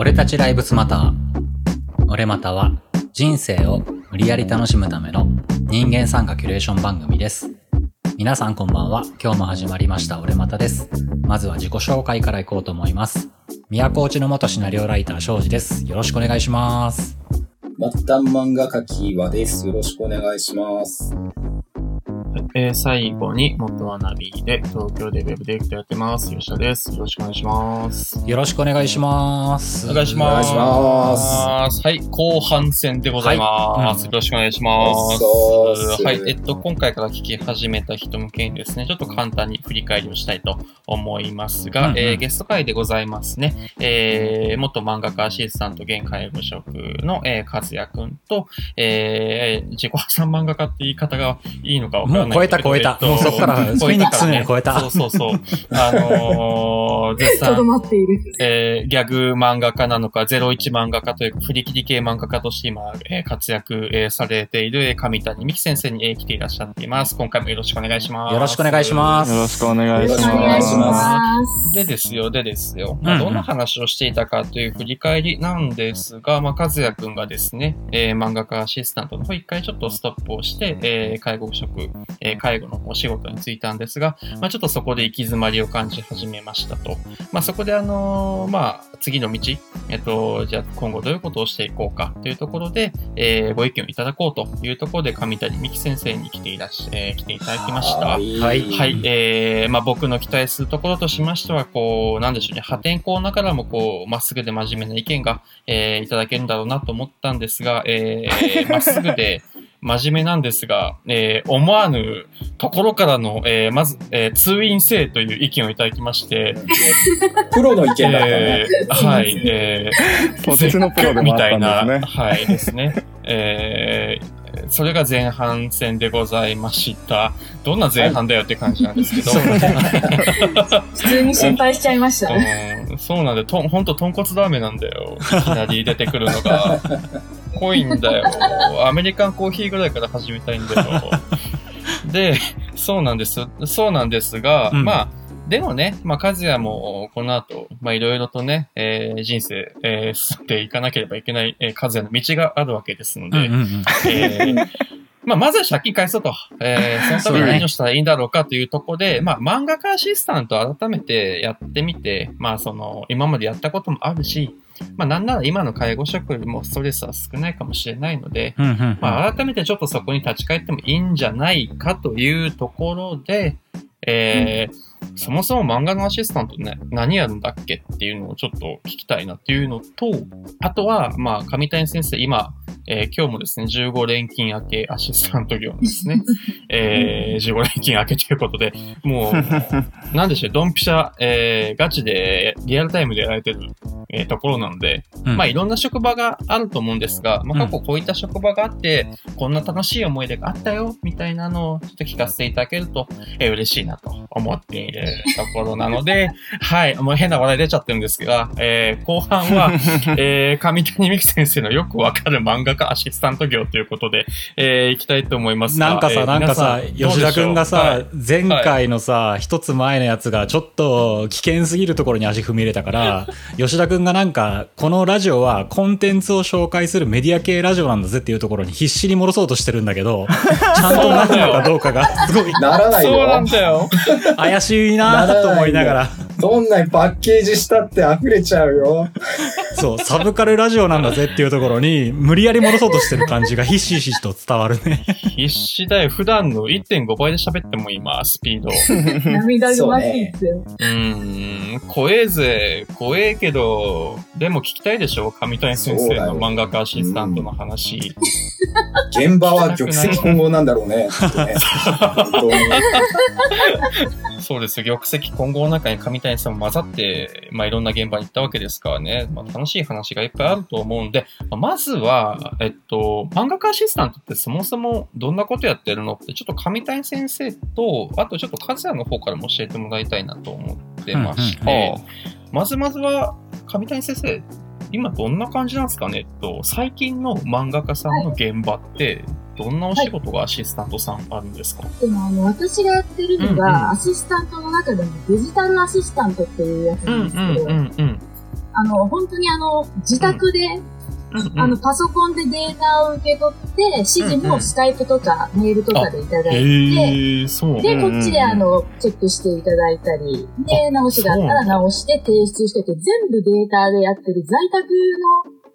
俺たちライブスマター。俺または人生を無理やり楽しむための人間参加キュレーション番組です。皆さんこんばんは。今日も始まりました俺またです。まずは自己紹介からいこうと思います。宮古内の元シナリオライター庄司です。よろしくお願いします。末端漫画家キーワです。よろしくお願いします。えー最後に、元はナビで、東京でウェブディレクターやってます。吉田です。よろしくお願いします。よろしくお願いします。お願いしお願いしますはい、後半戦でございます。よろしくお願いします。はい、えっと、今回から聞き始めた人向けにですね、ちょっと簡単に振り返りをしたいと思いますが、うんうんえーゲスト会でございますね、えー、元漫画家アシスタント現介護職の、えー、和也くんと、えー、自己破産漫画家って言い方がいいのかわからない超えた超えたもうそっからフェニックスのより超えたそうそうそう。あのー、絶賛、まっている。えー、ギャグ漫画家なのか、01漫画家というか、振り切り系漫画家として今、えー活躍、えーされている、えー上谷美希先生に、えー来ていらっしゃっています。今回もよろしくお願いします。よろしくお願いします。よろしくお願いしよろしくおます。願いします。でですよ、でですよ。まあ、どんな話をしていたかという振り返りなんですが、まあ、和也くんがですね、えー漫画家アシスタントの方一回ちょっとストップをして、えー介護職、えー介護のお仕事に就いたんですが、まあ、ちょっとそこで行き詰まりを感じ始めましたと。まあ、そこであのーまあ、次の道、えっと、じゃあ今後どういうことをしていこうかというところで、えーご意見をいただこうというところで、上谷美希先生に来ていらっしゃ、えー来ていただきました。はいはいはい、えー、まあ僕の期待するところとしましては、こう、なんでしょうね、破天荒ながらも、こう、まっすぐで真面目な意見が、えーいただけるんだろうなと思ったんですが、えー、まっすぐで、真面目なんですが、えー思わぬところからの、えーまず、えー通院生という意見をいただきまして、プロの意見だったね。えーはい、えー、のプロでもみあったたんいな、ですね。はいですね。えーそれが前半戦でございました。どんな前半だよって感じなんですけど。普通に心配しちゃいましたね。うん、そうなんだよ。とほんと豚骨ラーメンなんだよ。いきなり出てくるのが。濃いんだよ。アメリカンコーヒーぐらいから始めたいんだよ。で、そうなんです。そうなんですが、うんまあ、でもね、まあ、和也もこの後、まあ、いろいろとね、えー人生、えー進んでいかなければいけない、えー、和也の道があるわけですので、うんうんうん。えー まあ、まずは借金返そうと。えー、そのために何をしたらいいんだろうかというところで、まあ、漫画家アシスタントを改めてやってみて、まあ、その、今までやったこともあるし、まあ、なんなら今の介護職よりもストレスは少ないかもしれないので、うんうんまあ、改めてちょっとそこに立ち返ってもいいんじゃないかというところで、えーそもそも漫画のアシスタントね、何やるんだっけっていうのをちょっと聞きたいなっていうのと、あとは、まあ、上谷先生、今、えー今日もですね、15連勤明けアシスタント業のですね、えー15連勤明けということで、もう、なんでしょう、ドンピシャ、えーガチで、リアルタイムでやられてる、えーところなので、うん。まあいろんな職場があると思うんですが、まあ過去こういった職場があって、こんな楽しい思い出があったよ、みたいなのをちょっと聞かせていただけると、えー嬉しいなと思っているところなので、はい、もう変な話題出ちゃってるんですが、えー後半は、えー上谷美希先生のよくわかる漫画家アシスタント業ということで、えー行きたいと思いますがなんかさ、えーなんかさ、吉田くんがさ、はい前回のさ、一つ前のやつがちょっと危険すぎるところに足踏み入れたから、吉田くんがなんか、このラジオはコンテンツを紹介するメディア系ラジオなんだぜっていうところに必死に戻そうとしてるんだけど、ちゃんとなるのかどうかがすごいならないそうなんよ。だよ。怪しいなと思いながら、どんなにパッケージしたって溢れちゃうよ。そう、サブカルラジオなんだぜっていうところに、無理やり戻そうとしてる感じがひしひしと伝わるね。必死だよ。普段の1.5倍で喋っても今、スピード。涙ぐましいっすよ。うーん、怖えぜ。怖えけど、でも聞きたいでしょ上谷先生の漫画家アシスタントの話。現場は玉石混合なんだろうね。きっとねそうですよ。玉石混合の中に上谷さんも混ざって、まあ、いろんな現場に行ったわけですからね。まあ、楽しい話がいっぱいあると思うんで、まあまずは、えっと、漫画家アシスタントってそもそもどんなことやってるのって、ちょっと上谷先生と、あとちょっと和也の方からも教えてもらいたいなと思ってまして、まずまずは、上谷先生、今どんな感じなんですかね？と、最近の漫画家さんの現場って、どんなお仕事がアシスタントさんあるんですか、でもあの、私がやってるのうんうん。が、アシスタントの中でもデジタルアシスタントっていうやつなんですけど、うんうん。ああの、本当にあの、自宅で、あの、パソコンでデータを受け取って、指示うんうんもスカイプとかメールとかでいただいて、う。で、うん。う。んこっちであの、チェックしていただいたり、で、直しがあったら直して提出してて、全部データでやってる在宅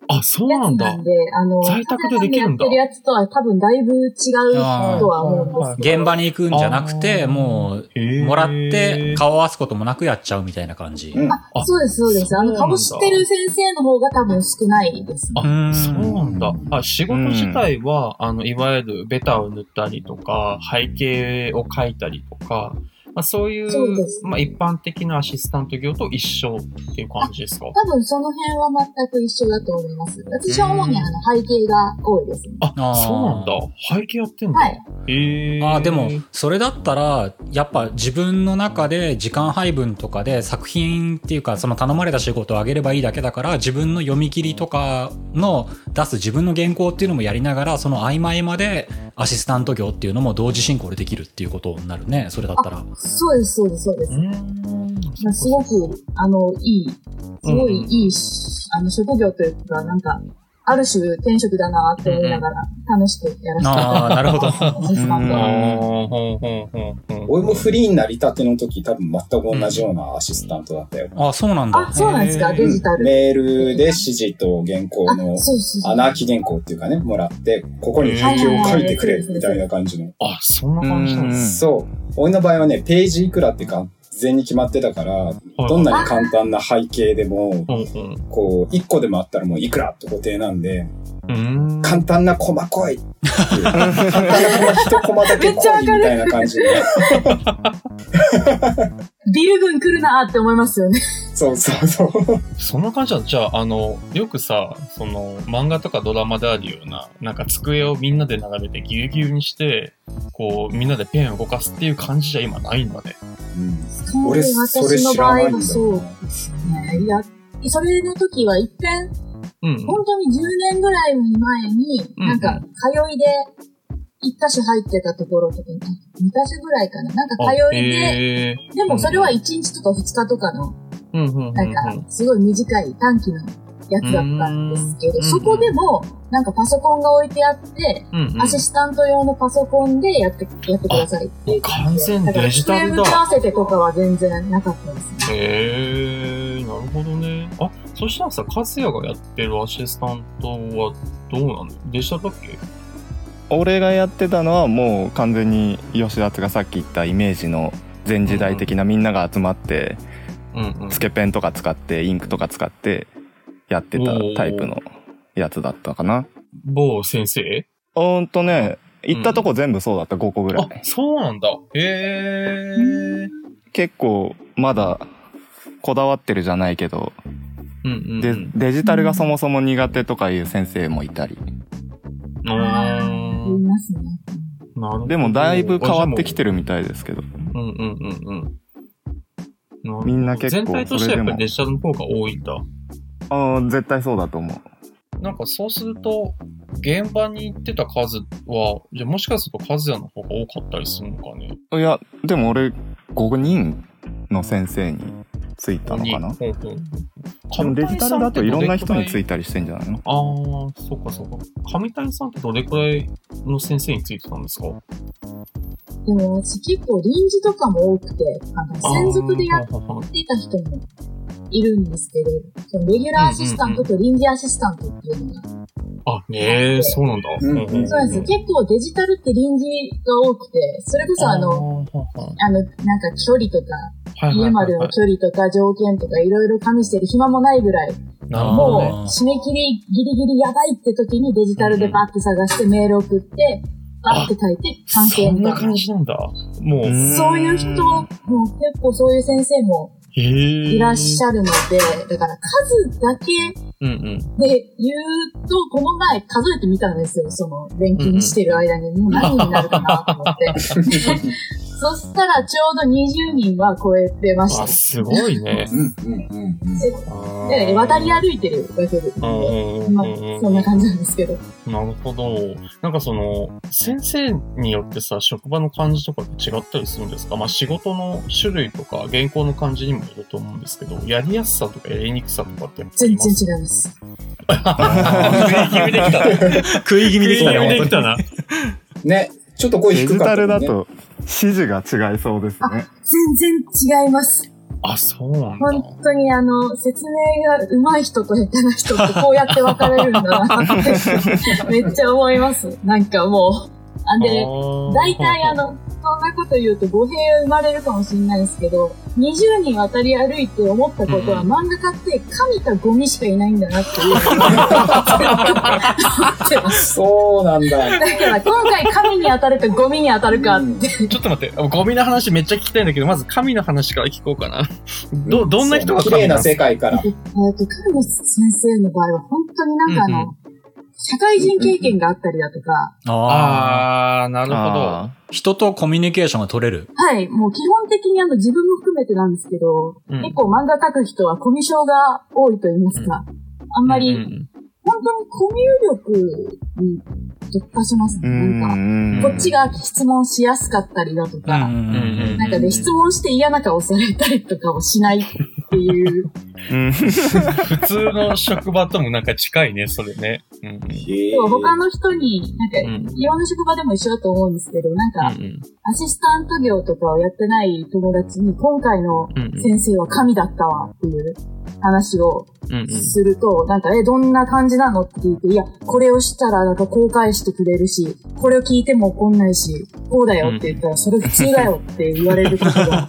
あ、そうのなんだあの、在宅でできるんだやってるやつとは多分だいぶ違うとは思うんですけど。現場に行くんじゃなくて、もう、もらって顔合わすこともなくやっちゃうみたいな感じ。うんあそうです、そうです。あの、顔知ってる先生の方が多分少ないですね。あ、うんそうなんだ。あ、仕事自体は、あの、いわゆるベタを塗ったりとか、背景を描いたりとか、まあ、そういう、そうですまあ、一般的なアシスタント業と一緒っていう感じですか？多分その辺は全く一緒だと思います。私は主にあの背景が多いですね。あ、そうなんだ。背景やってんだ。はいへえ。ああ、でも、それだったら、やっぱ自分の中で時間配分とかで作品っていうか、その頼まれた仕事をあげればいいだけだから、自分の読み切りとかの出す自分の原稿っていうのもやりながら、その合間合間でアシスタント業っていうのも同時進行でできるっていうことになるね、それだったら。そうです、そうです、そうです。まあすごく、あの、いい、すごいいいし、あの、職業というか、なんか、ある種転職だなって思いながら楽しくやらせていただいてああ、なるほど。俺もフリーになりたての時、多分全く同じようなアシスタントだったよ。あそうなんだ。あ、そうなんですか、デジタル。メールで指示と原稿あ、のそうそうそう。穴あき原稿っていうかね、もらって、ここに背景を書いてくれ、みたいな感じの。あ、そんな感じなんうんですそう。俺の場合はね、ページいくらって完全に決まってたから、どんなに簡単な背景でも。こう、一個でもあったらもういくらって固定なんで。簡単なコマ来いっていう簡単な一コマだけ来いみたいな感じで。ビル群来るなーって思いますよね。そうそうそう。そんな感じだ。じゃあ、あの、よくさ、その、漫画とかドラマであるような、なんか机をみんなで並べてぎゅうぎゅうにして、こう、みんなでペンを動かすっていう感じじゃ今ないんだね。うん、俺、それ知らないんだそうよですね。いや、それの時は一遍、うん。本当に10年ぐらい前に、うんなんか、通いで、一箇所入ってたところとか、2箇所ぐらいかな。なんか通いで、へえ。でもそれは1日とか2日とかの。なんか、すごい短い短期のやつだったんですけど、うんそこでも、なんかパソコンが置いてあって、うん、うん。アシスタント用のパソコンでやって、やってくださいっていう感じで。完全デジタルだ打ち合わせてとかは全然なかったですね。へえ、なるほどね。あ、そしたらさ、カズヤがやってるアシスタントはどうなのデジタルだっけ？俺がやってたのはもう完全に吉田がさっき言ったイメージの前時代的なみんなが集まってうんうん。つけペンとか使ってインクとか使ってやってたタイプのやつだったかな某先生？うーんとね行ったとこ全部そうだった5個ぐらい、あ、そうなんだ。へえ。結構まだこだわってるじゃないけど、うんうん、うでん。デジタルがそもそも苦手とかいう先生もいたりあ言いますね。ーなるほど。でもだいぶ変わってきてるみたいですけどうんうんうんうん。みんな結構全体としてはやっぱデジタルの方が多いんだ。あー絶対そうだと思う。なんかそうすると、現場に行ってた数は、じゃあもしかすると数屋の方が多かったりするのかね。いやでも俺5人の先生についたのかな？ほうほう。でもデジタルだといろんな人についいたりしてんじゃないの？ああ、そっかそっか。上谷さんってどれくらいの先生についてたんですか？でも私結構臨時とかも多くて、あの、専属でやってた人もいるんですけど、そのレギュラーアシスタントと臨時アシスタントっていうのが、あ、ねえ、そうなんだ。うんほうほうそうなんですよ。結構デジタルって臨時が多くて、それこそあの、あの、なんか距離とか、家までの距離とか条件とかいろいろ加味してる暇もないぐらい。もう締め切りギリギリやばいって時にデジタルでバッて探してメール送って、バッて書いて完成そんなみたいな。感じなんだ。もう、んそういう人、もう結構そういう先生も。いらっしゃるので、だから数だけうんうん。で言うと、この前数えてみたんですよ。その、錬金してる間に、もう何になるかなと思って。そしたらちょうど20人は超えてましあ、た。すごいね。うんうんうんうん。で、渡り歩いてるわけでまあそんな感じなんですけど。なるほど。なんかその、先生によってさ、職場の感じとかって違ったりするんですか？まあ仕事の種類とか、原稿の感じにもよると思うんですけど、やりやすさとかやりにくさとかって全然違います。食い気味できたね。食い気味できたね、食い気味できた本な。ね、ちょっと声デジ低かったよね。タルだと指示が違いそうですね。全然違います。あ、そうなんだ。本当にあの、説明が上手い人と下手な人ってこうやって分かれるんだなって、めっちゃ思います。なんかもう。あんで、大体あ、の、そんなこと言うと語弊が生まれるかもしれないですけど、20人渡り歩いて思ったことは、うん漫画家って神かゴミしかいないんだなっていう。そうなんだ。だから今回神に当たるかゴミに当たるかって。ちょっと待って、ゴミの話めっちゃ聞きたいんだけど、まず神の話から聞こうかな。ど、どんな人が綺麗な神なんですか？世界から。えっと、神の先生の場合は本当になんかあの、うんう社会人経験があったりだとか、当ああー、なるほど。ああ。人とコミュニケーションが取れる。はい、もう基本的にあの自分も含めてなんですけど、うん。結構漫画描く人はコミュ障が多いと言いますか、あんまり、うんうん本当にコミュ力に特化しますね。なんか、んこっちが質問しやすかったりだとか、ん。なんかね、質問して嫌な顔されたりとかをしないっていう、うん。普通の職場ともなんか近いね、それね。うん。でも他の人に、なんか、うん。いろんな職場でも一緒だと思うんですけど、なんか、うんアシスタント業とかをやってない友達に、今回の先生は神だったわっていう話をうんうん。すると、なんか、え、どんな感じなのって聞いて、いや、これをしたら、なんか、こう返してくれるし、これを聞いても怒んないし、こうだよって言ったら、それ普通だよって言われることが。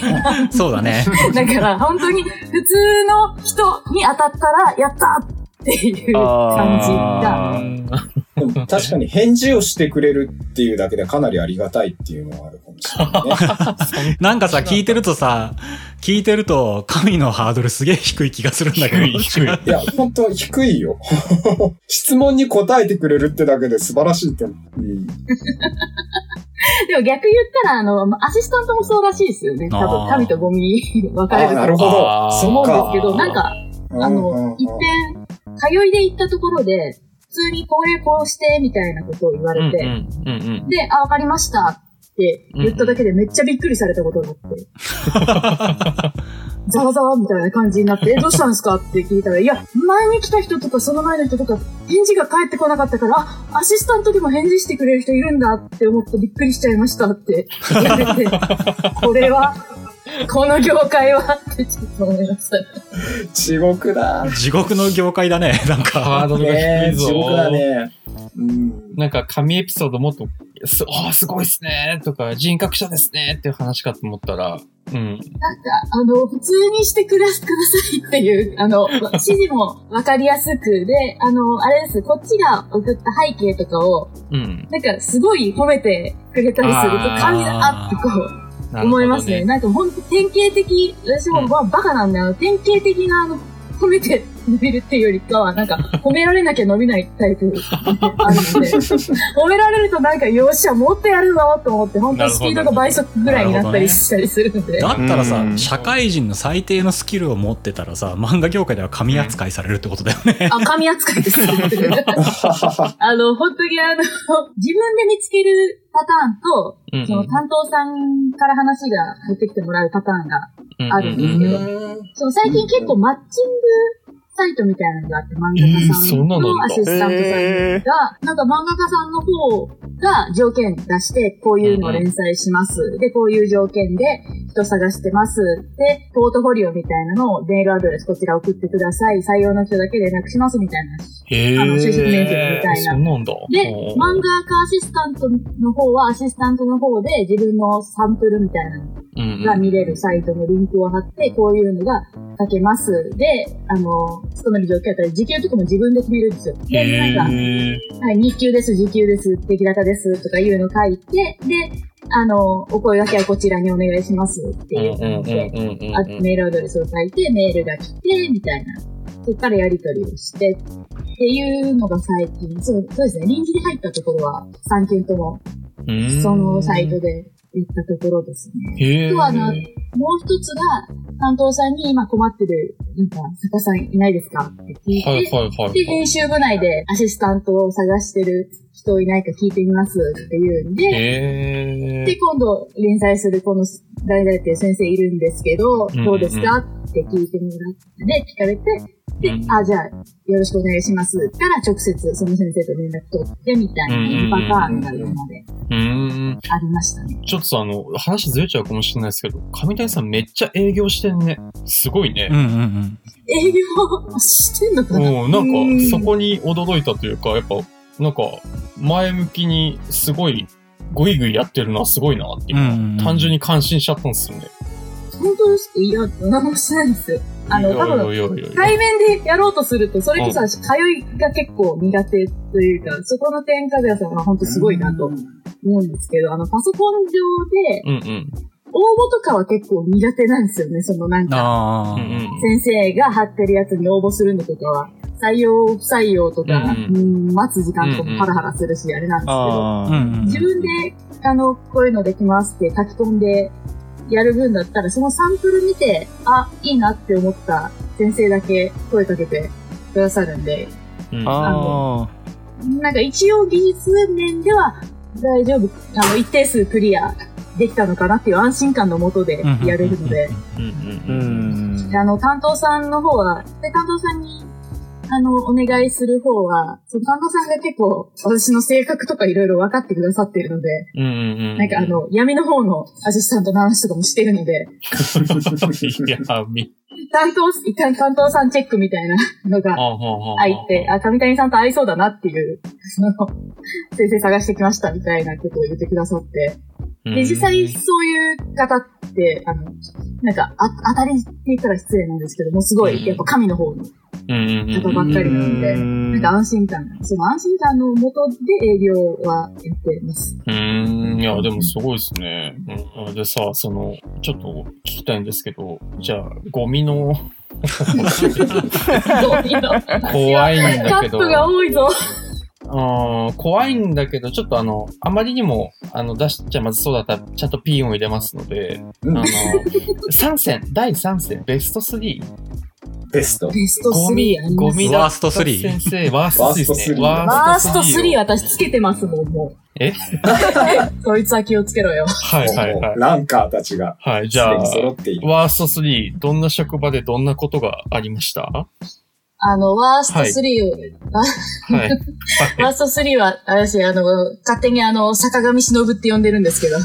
そうだね。だから、本当に、普通の人に当たったら、やったっていう感じが、確かに返事をしてくれるっていうだけでかなりありがたいっていうのはあるかもしれないね。なんかさ、聞いてるとさ、聞いてると、神のハードルすげえ低い気がするんだけど。低い低いいや、本当低いよ。質問に答えてくれるってだけで素晴らしいって。うん、でも逆言ったら、あの、まアシスタントもそうらしいですよね。多分、神とゴミ に分か。れあるとなるほど。そ思うんです。けど、なんか、あの、一遍、通いで行ったところで、普通にこれこうして、みたいなことを言わうんうんれて、うんうん。で、あ、わかりましたって言っただけでめっちゃびっくりされたことがあって、ざわざわみたいな感じになって、え、どうしたんですか？って聞いたら、いや、前に来た人とかその前の人とか、返事が返ってこなかったから、あ、アシスタントでも返事してくれる人いるんだって思ってびっくりしちゃいましたって言われて、これは、この業界はってちょっと思いました。地獄だ。地獄の業界だね、なんハーか。ドルが低ねいぞ。地獄だね。うん。なんか神エピソードもっと、すああ、すごいっすねとか、人格者ですねっていう話かと思ったら、うん。なんか、あの、普通にしてくだくださいっていう、あの、指示もわかりやすく、で、あの、あれです、こっちが送った背景とかを、うん。なんか、すごい褒めてくれたりすると、あー神だってこう、思いますね。。なんか、ほんと典型的、私も、うんまあ、バカなんだよ。典型的な、あの、褒めて伸びるっていうよりかは、なんか、褒められなきゃ伸びないタイプあるので、褒められるとなんか、よっしゃ、もっとやるぞと思って、本当にスピードが倍速ぐらいになったりしたりするんで。だったらさう、ん社会人の最低のスキルを持ってたらさ、漫画業界では神扱いされるってことだよね。あ、神扱いです。あの、本当にあの、自分で見つけるパターンと、うんうんその担当さんから話が入ってきてもらうパターンがあるんですけど、その最近結構マッチングサイトみたいなのがあって、漫画家さんなのアシスタントさんえが、なんか漫画家さんの方が条件出して、こういうのを連載します。で、こういう条件で人探してます。で、ポートフォリオみたいなのをメールアドレスこちら送ってください。採用の人だけ連絡しますみたいなへあの就職面接えみたいなそんなんだ。で、漫画家アシスタントの方は、アシスタントの方で自分のサンプルみたいなのが見れるサイトのリンクを貼って、こういうのが書けます。で、あの、勤める状況だったら、時給とかも自分で決めるんですよ。で、なんか、へはい、日給です、時給です、出来高ですとかいうの書いて、で、あの、お声掛けはこちらにお願いしますっていう感じで、あメールアドレスを書いて、メールが来て、みたいな。そこからやり取りをして、っていうのが最近、そうそうですね、臨時で入ったところは3件とも、そのサイトでったところですね。へえ。とはなもう一つが、担当さんに今困ってる、なんか、作家さんいないですかって聞いて、はいはいはい。で、編集部内でアシスタントを探してる人いないか聞いてみますって言うんで、へで、え。今度連載するこの誰々っていう先生いるんですけど、どうですかって聞いてもらって、聞かれて、で、うんあ、じゃあ、よろしくお願いします。から直接その先生と連絡取ってみたいなパターンが今まで。ありましたね。ちょっとさ、あの、話ずれちゃうかもしれないですけど、上谷さんめっちゃ営業してんね。すごいね。うんうんうん。営業 してんのかな？うん、なんか、そこに驚いたというか、やっぱ、なんか、前向きに、すごい、ぐいぐいやってるのはすごいなっていうか、うんうんうん単純に感心しちゃったんですよね。本当ですかいや、何もしてないんですよ。あの、多分、対面でやろうとすると、それこそ私、通いが結構苦手というか、そこの点、かぐやさんは本当すごいなと思うんですけど、あの、パソコン上で、うんうん。応募とかは結構苦手なんですよね、そのなんか。先生が貼ってるやつに応募するのとかは、採用、不採用とか、うんうん。待つ時間とかハラハラするし、あれなんですけど。自分で、あの、こういうのできますって書き込んでやる分だったら、そのサンプル見て、あ、いいなって思った先生だけ声かけてくださるんで、うん。あなんか一応技術面では大丈夫、あの、一定数クリアできたのかなっていう安心感のもとでやれるので。あの、担当さんの方は、で、担当さんに、あの、お願いする方は、その担当さんが結構、私の性格とかいろいろ分かってくださってるので、うんうんうん。なんかあ、の、闇の方のアシスタントの話とかもしてるので、担当、一旦担当さんチェックみたいなのが入って、あ、上谷さんと合いそうだなっていう、その、先生探してきましたみたいなことを言ってくださって、で、実際そういう方って、あの、なんか、あ、当たりって言ったら失礼なんですけども、すごい、やっぱ神の方の方ばっかりなので、なんか安心感、その安心感のもとで営業はやってます。うーん、いや、でもすごいですね。うん、でさ、その、ちょっと聞きたいんですけど、じゃあ、ゴミの、ゴミの。話怖いんだけど、カップが多いぞ。うん怖いんだけど、ちょっとあの、あまりにも、あの、出しちゃまずそうだったら、ちゃんとピー音入れますので、うんあの、3戦、第3戦、ベスト 3? ベスト。ベストゴ3ミあり、ます。ゴミだワースト3先生、ワースト3ですね。ワワースト3を私つけてますもん、もう。え？そいつは気をつけろよ。はいはいはい。ランカーたちがはい、じゃあ。ワースト3、どんな職場でどんなことがありました？はあの、ワースト3を、あい。ワースト3は、あれですよ、あの、勝手にあの、坂上忍って呼んでるんですけど、突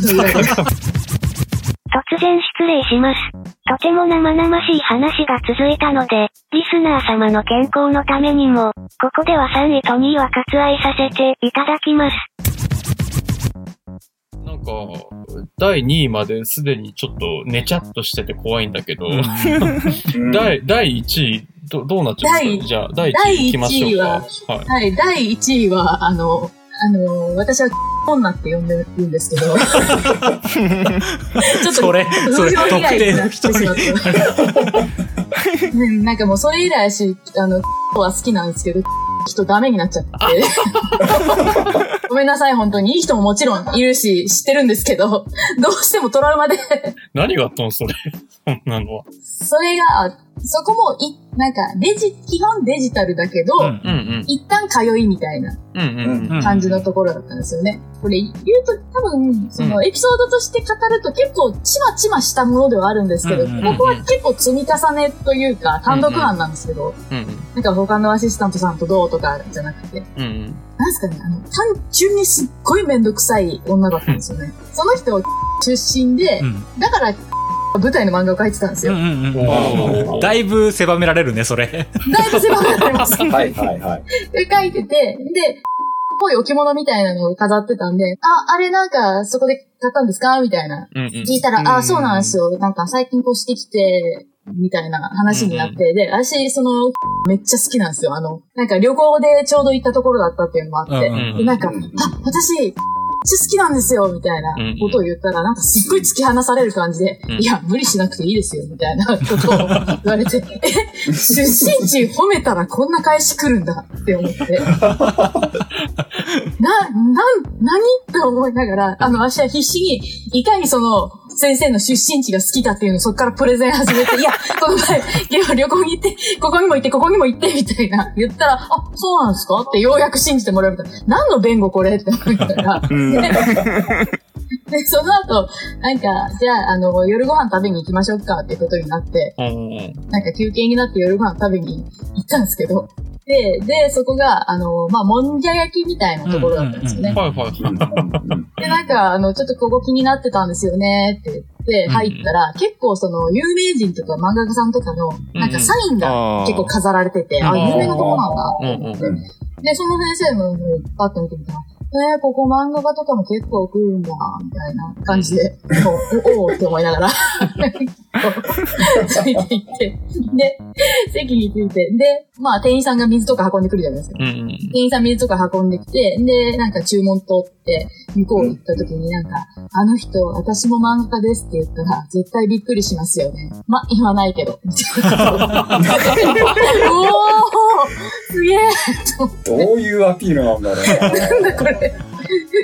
然失礼します。とても生々しい話が続いたので、リスナー様の健康のためにも、ここでは3位と2位は割愛させていただきます。なんか、第2位まですでにちょっと寝ちゃっとしてて怖いんだけど、うん第、第1位、ど、どうなっちゃうんですか第じゃあ、第1位行きましょうか。はい。はい、第1位は、あの、あの、私は、女って呼んでるんですけど、ちょっと、それ、それ、特定害になっての人にしま。って。ねなんかもうそれ以来し、あの、は好きなんですけど、人ダメになっちゃって。ごめんなさい、本当に。いい人ももちろんいるし、知ってるんですけど、どうしてもトラウマで、何があったのそれ。そんなのは。それが、そこも、い、なんか、デジ、基本デジタルだけど、うんうんうん。一旦通いみたいなうんうんうん。感じのところだったんですよね。これ言うと多分、そのエピソードとして語ると結構ちまちましたものではあるんですけど、うんうんうんここは結構積み重ねというか単独犯なんですけど、うんなんか他のアシスタントさんとどうとかじゃなくて、うん。うんなんですかね、あの、単純にすっごいめんどくさい女だったんですよね。その人出身でう、んだから舞台の漫画を描いてたんですよ。うんうんうんおーだいぶ狭められるね、それ。だいぶ狭くなってます。はいはいはい。で、書いてて、で、ぽい置物みたいなのを飾ってたんで、あ、あれなんか、そこで買ったんですか？みたいな。うんうん。聞いたら、あ、そうなんですよ。なんか最近越してきて、みたいな話になって、で、私、その、めっちゃ好きなんですよ。あの、なんか旅行でちょうど行ったところだったっていうのもあって、うんうんで、なんか、あ、私、ちゃ好きなんですよ、みたいなことを言ったら、なんかすっごい突き放される感じで、うん。いや、無理しなくていいですよ、みたいなことを 言われて、え、出身地褒めたらこんな返し来るんだって思って。な、なん、何？って思いながら、あの、私は必死に、いかにその、先生の出身地が好きかっていうのをそこからプレゼン始めて、いや、この前、旅行に行って、ここにも行って、ここにも行って、みたいな、言ったら、あ、そうなんですか？ってようやく信じてもらえるみたいな。何の弁護これ？って思いながら。うん で、でその後、なんか、じゃあ、あの、夜ご飯食べに行きましょうかってことになって、うんうんなんか休憩になって夜ご飯食べに行ったんですけど、で、で、そこが、あの、まあ、もんじゃ焼きみたいなところだったんですよね。はいはいうんうんで、なんか、あの、ちょっとここ気になってたんですよねって言ってうん入ったら、結構その、有名人とか漫画家さんとかの、なんかサインが結構飾られてて、あ、うん。有名なとこなんだ。うんうんうん。で、その先生の方パッと見てみたら、えー、ここ漫画家とかも結構来るんだ、みたいな感じで、おおーって思いながら、ついていって、で、席に着いて、で、まあ店員さんが水とか運んでくるじゃないですか。うんうん。店員さん水とか運んできて、で、なんか注文取って、向こう行った時になんか、あの人、私も漫画家ですって言ったら、絶対びっくりしますよね。ま、言わないけど。おーすげえどういうアピールなんだろうな。なんだこれ。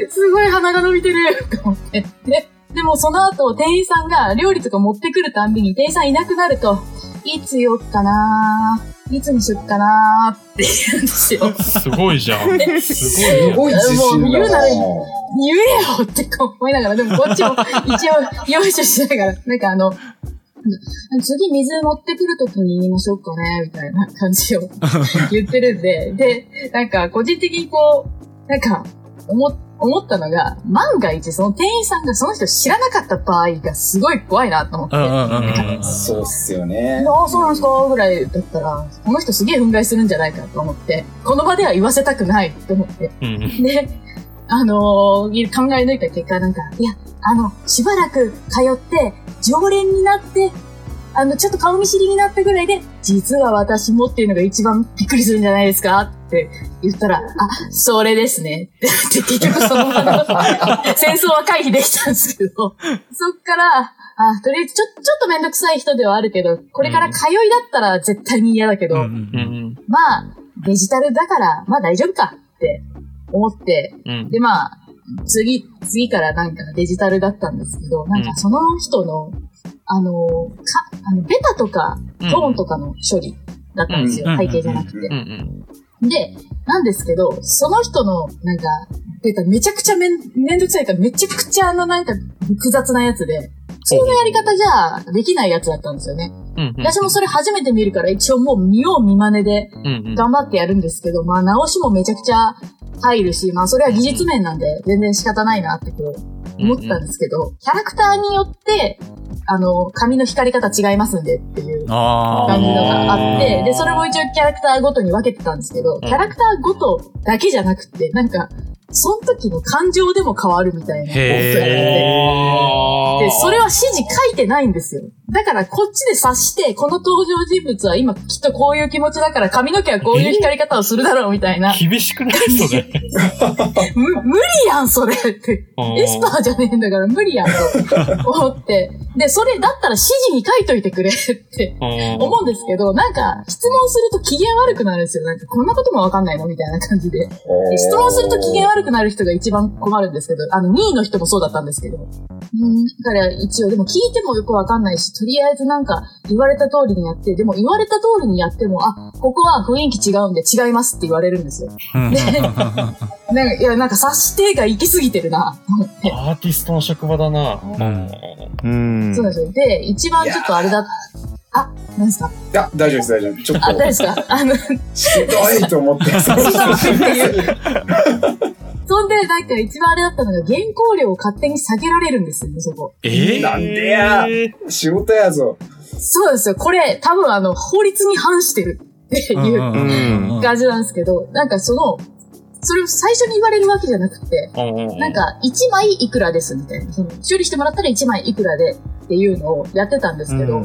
すごい鼻が伸びてると思って。で、でもその後、店員さんが料理とか持ってくるたんびに、店員さんいなくなると、いつよっかな？いつにしよっかな？って言うんですよ。すごいじゃん。すすごいごい自信だな。言うな言えよって思いながら、でもこっちも 一応よいしょしながら、なんかあの、次水持ってくるときに言いましょうかね、みたいな感じを言ってるんで、で、なんか個人的にこう、なんか思、思ったのが、万が一その店員さんがその人知らなかった場合がすごい怖いなと思って。うんうんうんうん。そうっすよね。ああ、そうなんですかぐらいだったら、この人すげえ憤慨するんじゃないかと思って、この場では言わせたくないと思って。うんで、あのー考え抜いた結果なんか、いや、あの、しばらく通って、常連になって、あの、ちょっと顔見知りになったぐらいで、実は私もっていうのが一番びっくりするんじゃないですかって言ったら、あ、それですね。って結局そのまま 戦争は回避できたんですけど、そっから、あ、とりあえずちょ、ちょっとめんどくさい人ではあるけど、これから通いだったら絶対に嫌だけど、まあ、デジタルだから、まあ大丈夫か。って思って、うん。で、まあ、次、次からなんかデジタルだったんですけど、なんかその人の、あの、か、あの、ベタとか、トーンとかの処理だったんですよ。うん。背景じゃなくてで、なんですけど、その人の、なんか、ベタめちゃくちゃめん、めんどくさいから、めちゃくちゃあの、なんか、複雑なやつで、普通のやり方じゃできないやつだったんですよね。うんうん私もそれ初めて見るから、一応もう見よう見真似で、頑張ってやるんですけど、まあ直しもめちゃくちゃ入るし、まあそれは技術面なんで全然仕方ないなってこう思ったんですけど、キャラクターによって、あの、髪の光り方違いますんでっていうあ感じのがあって、ー。で、それも一応キャラクターごとに分けてたんですけど、キャラクターごとだけじゃなくて、なんか、その時の感情でも変わるみたいなことやってて、へで、それは指示書いてないんですよ。だからこっちで察して、この登場人物は今きっとこういう気持ちだから髪の毛はこういう光り方をするだろうみたいな。厳しくないそれ？む、無理やん、それって。エスパーじゃねえんだから無理やんと思って。で、それだったら指示に書いといてくれって思うんですけど、なんか質問すると機嫌悪くなるんですよ。なんかこんなこともわかんないのみたいな感じで。で質問すると機嫌悪くなる人が一番困るんですけど、あの、2位の人もそうだったんですけど。うん、だから一応、でも聞いてもよくわかんないし、とりあえずなんか言われた通りにやって、でも言われた通りにやっても、あ、ここは雰囲気違うんで違いますって言われるんですよ。うんで、なんか、いや、なんか察してが行き過ぎてるな、と思って。アーティストの職場だな。んうんそうなんですよ。で、一番ちょっとあれだ、あ、何ですか？いや、大丈夫です、大丈夫。ちょっあ、と、誰ですか？あの、しんどいと思って。ひどいっていう。そんで、なんか一番あれだったのが、原稿料を勝手に下げられるんですよね、そこ。えーなんでや仕事やぞ。そうですよ。これ、多分あの、法律に反してるっていう感じなんですけど、なんかその、それを最初に言われるわけじゃなくて、なんか、1枚いくらですみたいな。その修理してもらったら1枚いくらでっていうのをやってたんですけど、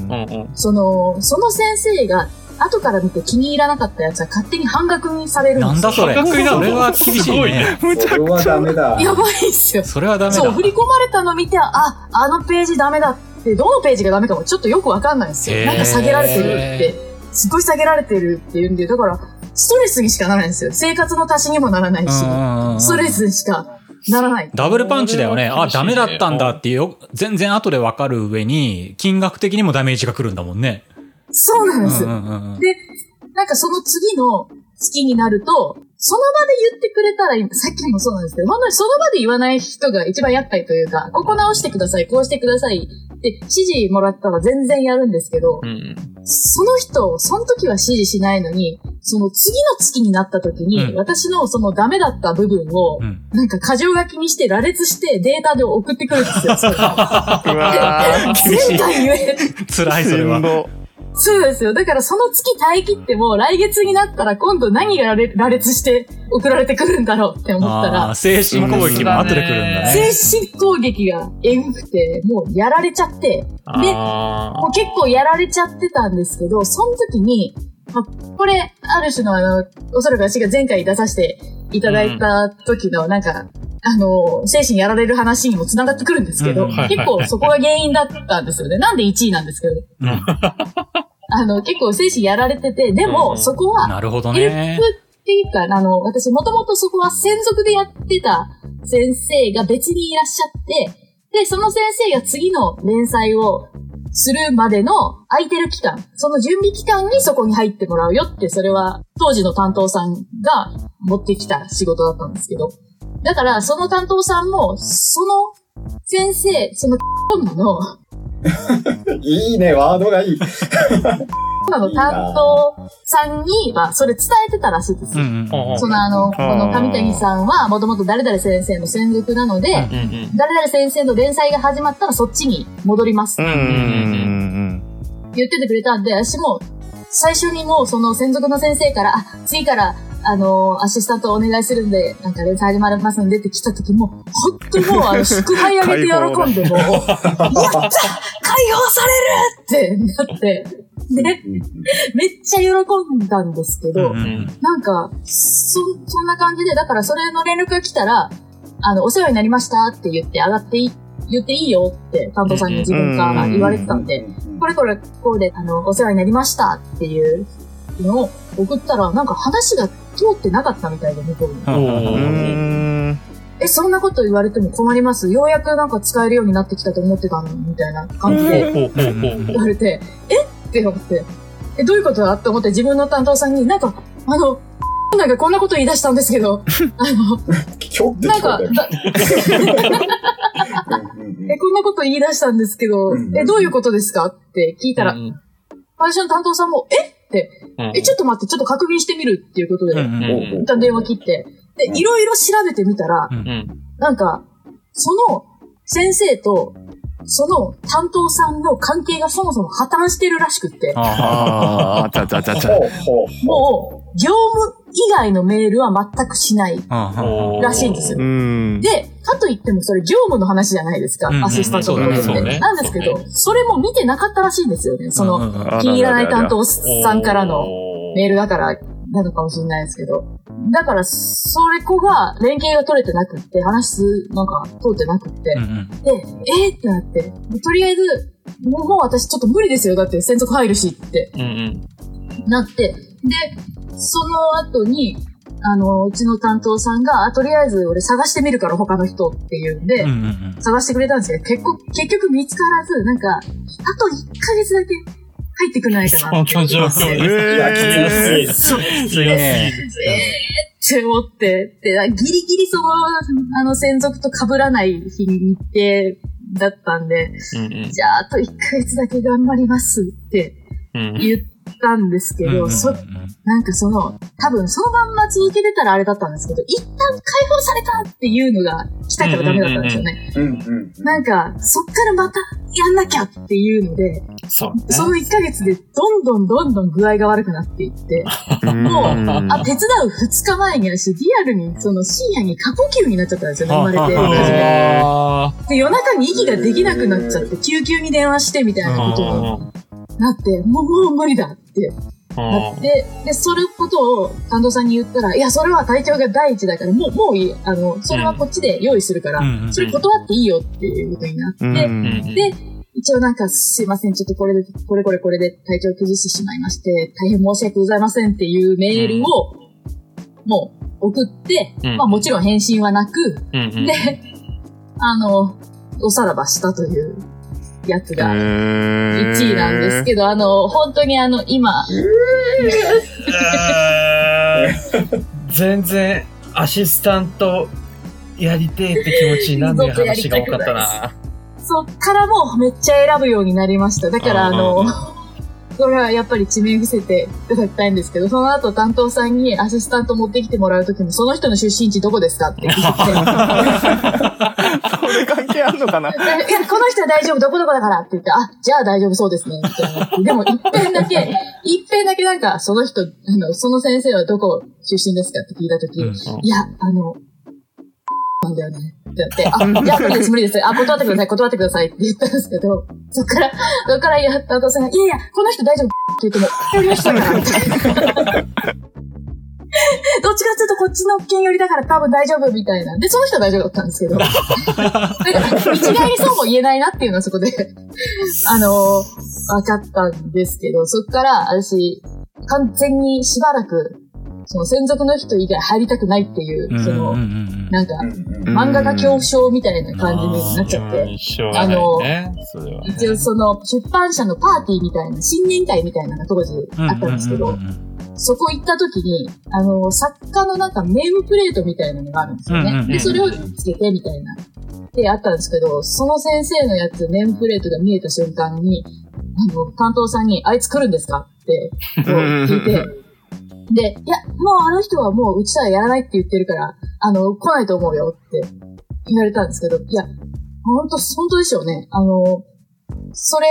その、その先生が、後から見て気に入らなかったやつは勝手に半額にされるんですよ。なんだそれ。破格になるそれは厳しいね。むちゃくちゃダメだ。やばいっすよ。それはダメだ。そう、振り込まれたの見て、あ、あのページダメだって、どのページがダメかもちょっとよくわかんないんですよ。なんか下げられてるって、すごい下げられてるっていうんで、だから、ストレスにしかならないんですよ。生活の足しにもならないし、ストレスにしかならない。ダブルパンチだよね。あ、ダメだったんだっていうよ、全然後でわかる上に、金額的にもダメージが来るんだもんね。そうなんです。で、なんかその次の月になると、その場で言ってくれたらいい、さっきもそうなんですけど、本当にその場で言わない人が一番厄介というか、ここ直してください、こうしてくださいって指示もらったら全然やるんですけどう、ん。その人、その時は指示しないのに、その次の月になった時に、うん私のそのダメだった部分を、うん。なんか過剰書きにして羅列してデータで送ってくるんですよ。前い回言え、辛い、それは。そうですよ。だからその月耐え切っても、来月になったら今度何が羅列して送られてくるんだろうって思ったあらあ、、精神攻撃も後で来るんだね。精神攻撃がえぐくて、もうやられちゃって、あもう結構やられちゃってたんですけど、その時に、まあこれ、ある種のあの、おそらく私が前回出させていただいた時の、なんか、あの、精神やられる話にも繋がってくるんですけど、結構そこが原因だったんですよね。なんで1位なんですけど、うん。あの、結構精神やられてて、でうんも、そこは、なるほどね。っていうか、あの、私もともとそこは専属でやってた先生が別にいらっしゃって、で、その先生が次の連載をするまでの空いてる期間、その準備期間にそこに入ってもらうよって、それは当時の担当さんが持ってきた仕事だったんですけど、だからその担当さんも、その先生、そのの、いいね、ワードがいい。女の担当さんにはそれ伝えてたらしいですよ。うんうん。そのあの、この上谷さんはもともと誰々先生の専属なので、うんうん。誰々先生の連載が始まったらそっちに戻ります言っててくれたんで、私も最初にもうその専属の先生から、あ、次からあの、アシスタントお願いするんで、なんか連載始まりますんでって来た時も、本当にもうあの、祝杯あげて喜んでもう、やった解放されるってなって、で、めっちゃ喜んだんですけど、うんうん。なんか、そ、そんな感じで、だからそれの連絡が来たら、あの、お世話になりましたって言って上がっていい、言っていいよって担当さんに自分から言われてたんで、これこれこうで、あの、お世話になりましたっていうのを送ったら、なんか話が通ってなかったみたいで、向こうに。え、そんなこと言われても困ります？ようやくなんか使えるようになってきたと思ってたのみたいな感じで言われて、え？って思って、え、どういうことだって思って自分の担当さんに、なんか、あの、なんかこんなこと言い出したんですけど、あの、なんか、え、こんなこと言い出したんですけど。うん、え、どういうことですか？って聞いたら、うん。私の担当さんも、え？うん。え、ちょっと待って、ちょっと確認してみるっていうことで、うんうんうん一旦電話切って、で、いろいろ調べてみたら、うん。なんか、その先生と、その担当さんの関係がそもそも破綻してるらしくって、あああ、ちゃちゃちゃちゃ。ほうほうほう。もう、業務以外のメールは全くしないらしいんですよう。ん。で、かといってもそれ業務の話じゃないですか、アシスタントのことって。ねなんですけど、それも見てなかったらしいんですよね。その、気に入らない担当さんからのメールだから、なのかもしれないですけど。だから、それ子が連携が取れてなくって、話す、なんか通ってなくって。うんうんで、えー？ってなって、とりあえず、もう私ちょっと無理ですよ。だって専属入るしって。なって、で、その後に、あの、うちの担当さんが、あとりあえず俺探してみるから他の人っていうんで、うんうんうん。探してくれたんですけど、結構、結局見つからず、なんか、あと1ヶ月だけ入ってくれないかそなっての状況いや、きつい。そうきつい。ね。って思って、で、ギリギリその、あの、専属と被らない日に日程だったんで、うんうん。じゃあ、あと1ヶ月だけ頑張りますってうん。言ったんですけど、うんうんうんそ、なんかその、多分そのまんま続けてたらあれだったんですけど、一旦解放されたっていうのが来たからダメだったんですよね。うんうん。なんか、そっからまたやんなきゃっていうので、そうね。その1ヶ月でどんどんどんどん具合が悪くなっていって、もう、あ、手伝う2日前に私、リアルに、その深夜に過呼吸になっちゃったんですよね、生まれて初め。あで、夜中に息ができなくなっちゃって、救急に電話してみたいなことになって、もう、もう無理だってなって、で、それことを担当さんに言ったら、いや、それは体調が第一だから、もう、もういい。あの、それはこっちで用意するからうん。それ断っていいよっていうことになって、うん。うん。で、一応なんか、すいません、ちょっとこれで、これこれこれで体調崩してしまいまして、大変申し訳ございませんっていうメールをもう送って、うん。まあもちろん返信はなく。で、あの、おさらばしたというやつが1 1位なんですけど、あの、本当にあの、今、全然アシスタントやりてえって気持ちになんない話が多かったな。そっからもうめっちゃ選ぶようになりました。だからあの、これはやっぱり地名伏せていただきたいんですけど、その後担当さんにアシスタント持ってきてもらうときも、その人の出身地どこですかって聞いて、これ関係あるのかな？いや、この人は大丈夫、どこどこだからって言って、あ、じゃあ大丈夫そうですね、みたいな。でも、一遍だけ、一遍だけなんか、その人、あの、その先生はどこ出身ですかって聞いたとき、うんいや、あの、なんだよね。って言って、あ、いや、無理です、無理です。あ、断ってください、断ってくださいって言ったんですけど、そっから、そっからやった後さんが、いやいや、この人大丈夫って言っても、やりましたから、みたいな。どっちかっていうとこっちの県寄りだから多分大丈夫みたいな。で、その人は大丈夫だったんですけど。だから、一概にそうも言えないなっていうのはそこで、あの、分かったんですけど、そっから私、完全にしばらく、その専属の人以外入りたくないっていう、その、なんか漫画家恐怖症みたいな感じになっちゃって。しょうがないね。それはね。一応その出版社のパーティーみたいな、新年会みたいなのが当時あったんですけど、そこ行った時に、あの、作家のなんかネームプレートみたいなのがあるんですよね。で、それをつけてみたいな。で、あったんですけど、その先生のやつ、ネームプレートが見えた瞬間に、あの、担当さんに、あいつ来るんですかって、こう聞いて、で、いや、もうあの人はもううちとはやらないって言ってるから、あの、来ないと思うよって言われたんですけど、いや、本当本当でしょうね。あの、それ、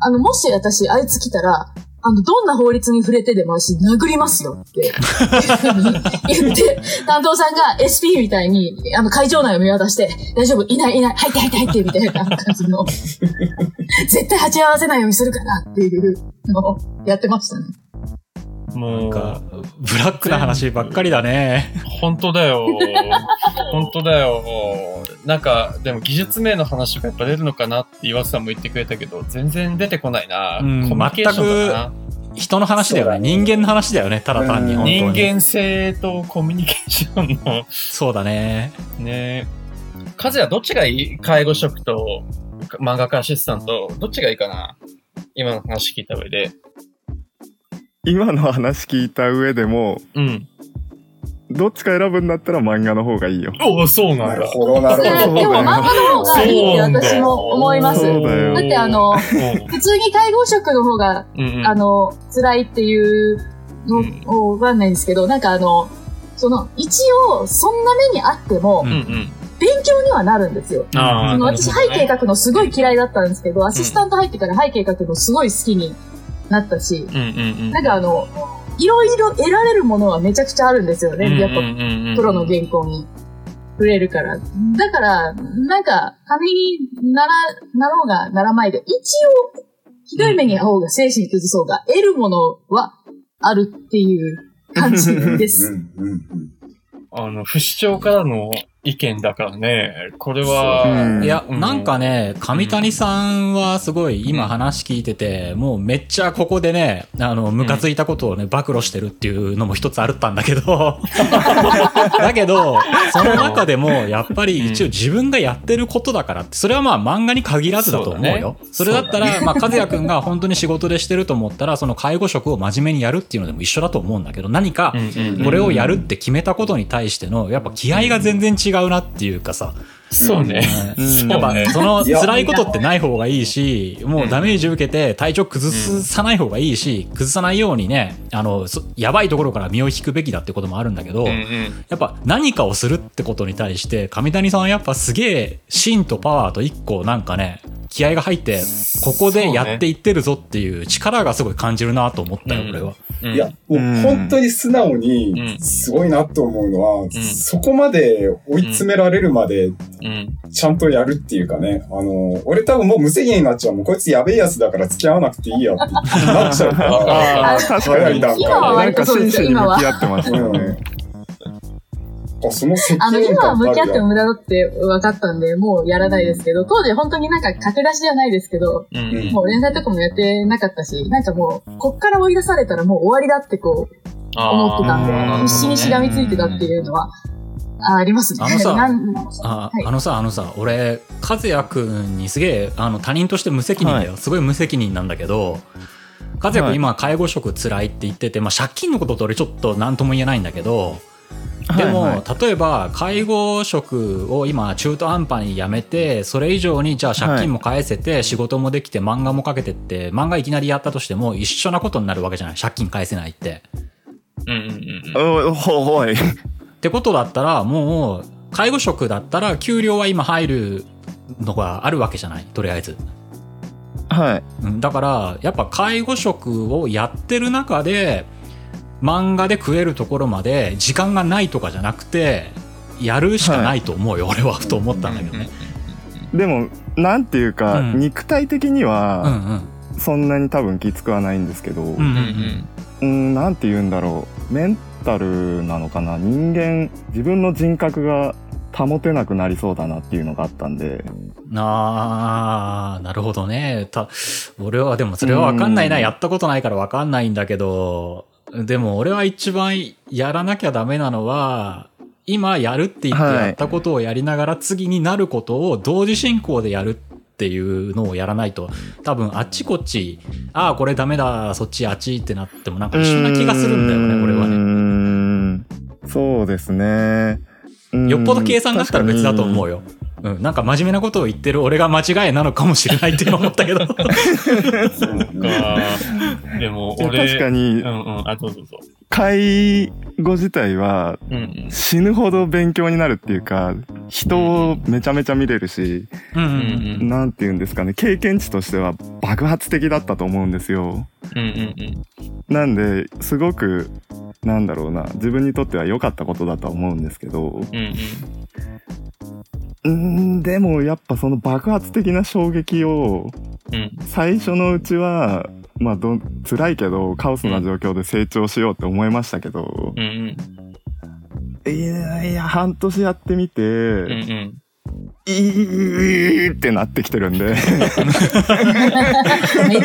あの、もし私、あいつ来たら、あの、どんな法律に触れてでも私、殴りますよって、言って、担当さんが SP みたいに、あの、会場内を見渡して、大丈夫、いない、いない、入って、入って、入って、みたいな感じの、絶対鉢合わせないようにするからっていうのをやってましたね。もう、なんか、ブラックな話ばっかりだね。本当だよ。本当だよ。なんか、でも技術名の話がやっぱ出るのかなって岩瀬さんも言ってくれたけど、全然出てこないな。うんコミュニケーションだな。人の話だよね。人間の話だよね。ただ単に。うん本当に人間性とコミュニケーションのそうだね。ね。和也どっちがいい介護職と漫画家アシスタント、どっちがいいかな今の話聞いた上で。今の話聞いた上でも、うん。どっちか選ぶんだったら漫画の方がいいよ。おお、そうなだ。なんるほど、なるほど。でも漫画の方がいいって私も思います。そうだよだってあの、普通に介護職の方が、うんうん。あの、辛いっていうの、わかんないんですけど、なんかあの、その、一応、そんな目にあってもう、うんん勉強にはなるんですよ。その私、背景か。描くのすごい嫌いだったんですけど、アシスタント入ってから背景描くのすごい好きになったし、うんうんうん。なんかあの、いろいろ得られるものはめちゃくちゃあるんですよね。やっぱ、ぱプロの原稿に触れるから。だから、なんか、金になら、なろうがならないで、一応、ひどい目に遭おうが精神崩そうが、得るものはあるっていう感じでうす。んうんうんあの、不死鳥からの意見だからね、これは、う。ん。いや、うん。なんかね、上谷さんはすごい今話聞いてて、もうめっちゃここでね、あの、ムカついたことをね、暴露してるっていうのも一つあるったんだけど、だけど、その中でも、やっぱり一応自分がやってることだからって、それはまあ漫画に限らずだと思うよ。そね。れだったら、まあ、和也くんが本当に仕事でしてると思ったら、その介護職を真面目にやるっていうのでも一緒だと思うんだけど、何か、これをやるって決めたことに対しての、やっぱ気合が全然違うなっていうかさ、そうね。うんやっぱね。その辛いことってない方がいいし、もうダメージ受けて体調崩さない方がいいし、崩さないようにね、あの、そやばいところから身を引くべきだってこともあるんだけど、やっぱ何かをするってことに対して、上谷さんはやっぱすげえ芯とパワーと一個なんかね、気合が入って、ここでやっていってるぞっていう力がすごい感じるなと思ったよ、うん俺は。うん。いや、もう本当に素直にうんすごいなと思うのは、んそこまで追い詰められるまでうん。ちゃんとやるっていうかね、あの、俺多分もう無責任になっちゃう。もうこいつやべえやつだから付き合わなくていいやってなっちゃうから。ああ、確かに。早い段今はなんか真摯に向き合ってましたよね。あその責あの、任今は感向き合ってもも無駄だって分かったんで、もうやらないですけど、当時本当になんか駆け出しじゃないですけど、うんうん。もう連載とかもやってなかったし、なんかもう、こっから追い出されたらもう終わりだってこう、思ってたんで、必死にしがみついてたっていうのは、あありますね。あのさ あ,、はいあのさ、あのさ、俺、和也くんにすげえ、あの、他人として無責任だよ。すごい無責任なんだけど、和也くんはい今、介護職辛いって言ってて、まあ、借金のことと俺ちょっと何とも言えないんだけど、でも、はいはい例えば、介護職を今、中途半端に辞めて、それ以上に、じゃあ借金も返せて、仕事もできて、漫画もかけてって、漫画いきなりやったとしても、一緒なことになるわけじゃない？借金返せないって。うんうんうんうん。おいってことだったら、もう、介護職だったら、給料は今入るのがあるわけじゃない？とりあえず。はいうんだから、やっぱ介護職をやってる中で、漫画で食えるところまで時間がないとかじゃなくて、やるしかないと思うよ、俺は、ふと思ったんだけどね。でもなんていうか、うん肉体的にうんはうん。そんなに多分きつくはないんですけど、うんううんなんて言うんだろう。メンタルなのかな？人間、自分の人格が保てなくなりそうだなっていうのがあったんで。うん。あー、なるほどね。た、俺はでもそれはわかんないな。うんやったことないからわかんないんだけど、でも俺は一番やらなきゃダメなのは、今やるって言ってはいやったことをやりながら次になることを同時進行でやるっていうのをやらないと、多分あっちこっち、ああ、これダメだ、そっちあっちってなってもなんか一緒な気がするんだよね、俺はね。んそうですね。うんよっぽど計算があったら別だと思うよ。よ。うん、なんか真面目なことを言ってる俺が間違いなのかもしれないって今思ったけど。そうか。でも、俺。確かにうんうん。あ、どうぞどうぞ。介護自体は。死ぬほど勉強になるっていうか、人をめちゃめちゃ見れるし、うんううんんうん。なんて言うんですかね、経験値としては爆発的だったと思うんですよ。うんうんうん。なんで、すごく、なんだろうな、自分にとっては良かったことだとは思うんですけど、うんうん。うーん、でもやっぱその爆発的な衝撃を、うん。最初のうちは、まあど、辛いけど、カオスな状況で成長しようって思いましたけど、うんうん。いやいや、半年やってみて、うんうん。いいってなってきてるんで、めっ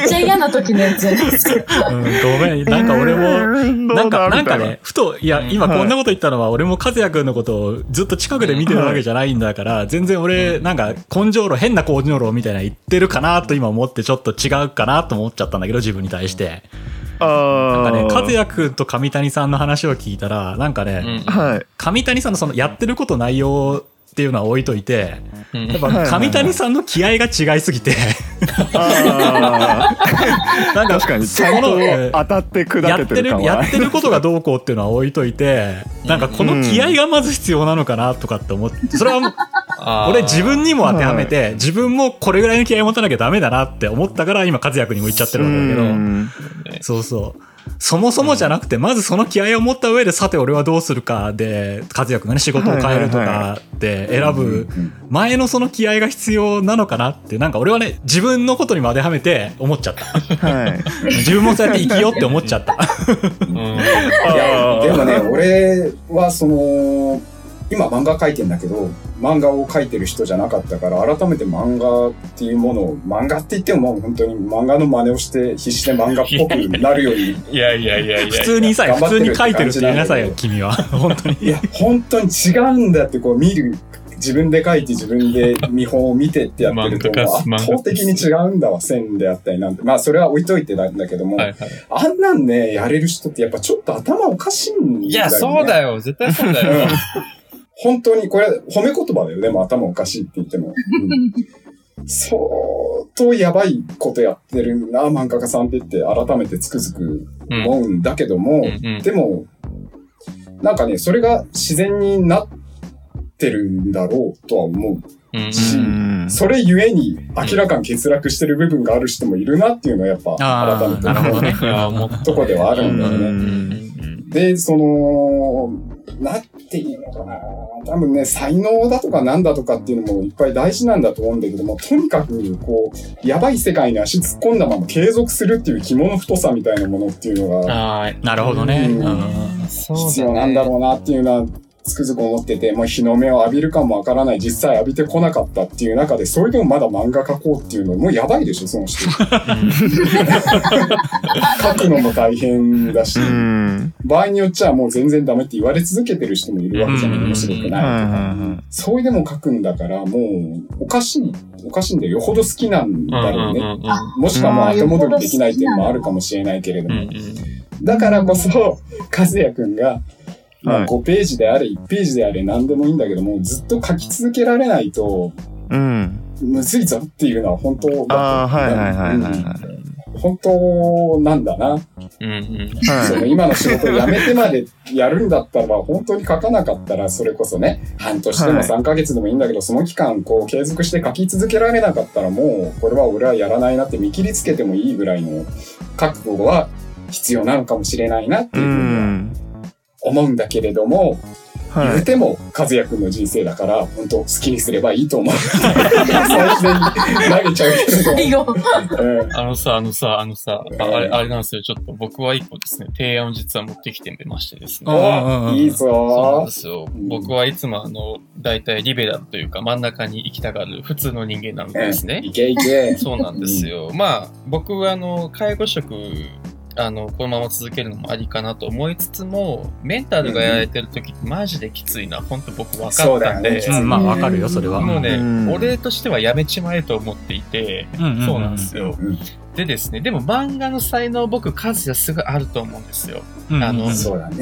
ちゃ嫌な時のやつじゃないですか。うん。ごめん、なんか俺も、なんか、なんかね、ふと、いや、今こんなこと言ったのは、俺も和也くんのことをずっと近くで見てるわけじゃないんだから、全然俺、なんか、根性論、変な根性論みたいな言ってるかなと今思って、ちょっと違うかなと思っちゃったんだけど、自分に対して。あなんかね、和也也くんと上谷さんの話を聞いたら、なんかね、うんはい。上谷さんのそのやってること内容っていうのは置いといて、うん。やっぱ上谷さんの気合が違いすぎて、あなんかー確かに、ちゃんと当たって砕やってる、けてる感は。やってることがどうこうっていうのは置いといて、なんかこの気合がまず必要なのかなとかって思って、それは俺自分にも当てはめて、自分もこれぐらいの気合を持たなきゃダメだなって思ったから今和也くんにも言っちゃってるわけだけど、うん。そうそう。そもそもじゃなくて、まずその気合を持った上で、さて俺はどうするかで、和也くんがね、仕事を変えるとかって選ぶうん前のその気合が必要なのかなって、なんか俺はね、自分のことにも当てはめて思っちゃった。はい。自分もそうやって生きようって思っちゃった。うん。いや、でもね、俺はその、今漫画描いてんだけど、漫画を描いてる人じゃなかったから、改めて漫画っていうものを、漫画って言ってももう本当に漫画の真似をして必死で漫画っぽくなるように、いやいやいやいや。普通にさ、普通に書いてるって言いなさいよ、君は。本当に。いや、本当に違うんだってこう見る、自分で書いて自分で見本を見てってやってると、圧倒的に違うんだわ、線であったりなんて。まあそれは置いといてなんだけども、はいはい。あんなんね、やれる人ってやっぱちょっと頭おかしいんだよね。いや、そうだよ。絶対そうだよ。本当に、これ、褒め言葉だよ。でも頭おかしいって言っても。うん、相当やばいことやってるな、漫画家さんって言って、改めてつくづくうん。思うんだけども、うんうんでも、なんかね、それが自然になってるんだろうとは思う。うんしうんそれゆえに明らかに欠落してる部分がある人もいるなっていうのはやっぱ改めてなるほどねいや、もう。とこではあるんだよね。うんうんで、その、なんていうのかな。多分ね、才能だとかなんだとかっていうのもいっぱい大事なんだと思うんだけども、とにかく、こう、やばい世界に足突っ込んだまま継続するっていう肝の太さみたいなものっていうのがああ、なるほどね。うんうんそう必要なんだろうなっていうのは、つくづく思ってて、もう日の目を浴びるかもわからない、実際浴びてこなかったっていう中で、それでもまだ漫画描こうっていうの、もうやばいでしょ、その人。書くのも大変だし。うん場合によっちゃもう全然ダメって言われ続けてる人もいるわけじゃない、うん面白くないとか。はい。そういうでも書くんだから、もう、おかしい、おかしいんだよ。よほど好きなんだろうね。あもしくはもう後戻りできないっていうのもあるかもしれないけれども。だからこそ、和也くんが、まあはい5ページであれ、1ページであれ、何でもいいんだけども、ずっと書き続けられないと、うん。むずいぞっていうのは本当だとああ、はいはいはいはいうんはい。本当なんだな。うんうん。そのはい。今の仕事を辞めてまでやるんだったら、本当に書かなかったら、それこそね、半年でもはい3ヶ月でもいいんだけど、その期間、こう、継続して書き続けられなかったら、もう、これは俺はやらないなって見切りつけてもいいぐらいの覚悟は必要なのかもしれないなってういうふうに。思うんだけれども、言はい。うても、和也くんの人生だから、本当好きにすればいいと思う。最初に投げちゃうけれど。うんあのさ、あのさ、あのさ、あうんあれ、あれなんですよ。ちょっと僕は一個ですね、提案を実は持ってきてみましてですね。うんうんうんおいいそうなんぞですよ。うん僕はいつもあの、大体リベラルというか真ん中に行きたがる普通の人間なのでですね。いけいけ。そうなんですよ。まあ、僕はあの、介護職、あの、このまま続けるのもありかなと思いつつも、メンタルがやられてる時ってマジできついな、本当僕分かったんで、そうだよねうん、まあわかるよ、それは。もうね、うん俺としてはやめちまえと思っていて、うんうんうんそうなんですよ。うんでですね、でも漫画の才能僕数やすぐあると思うんですよ。うんあのね。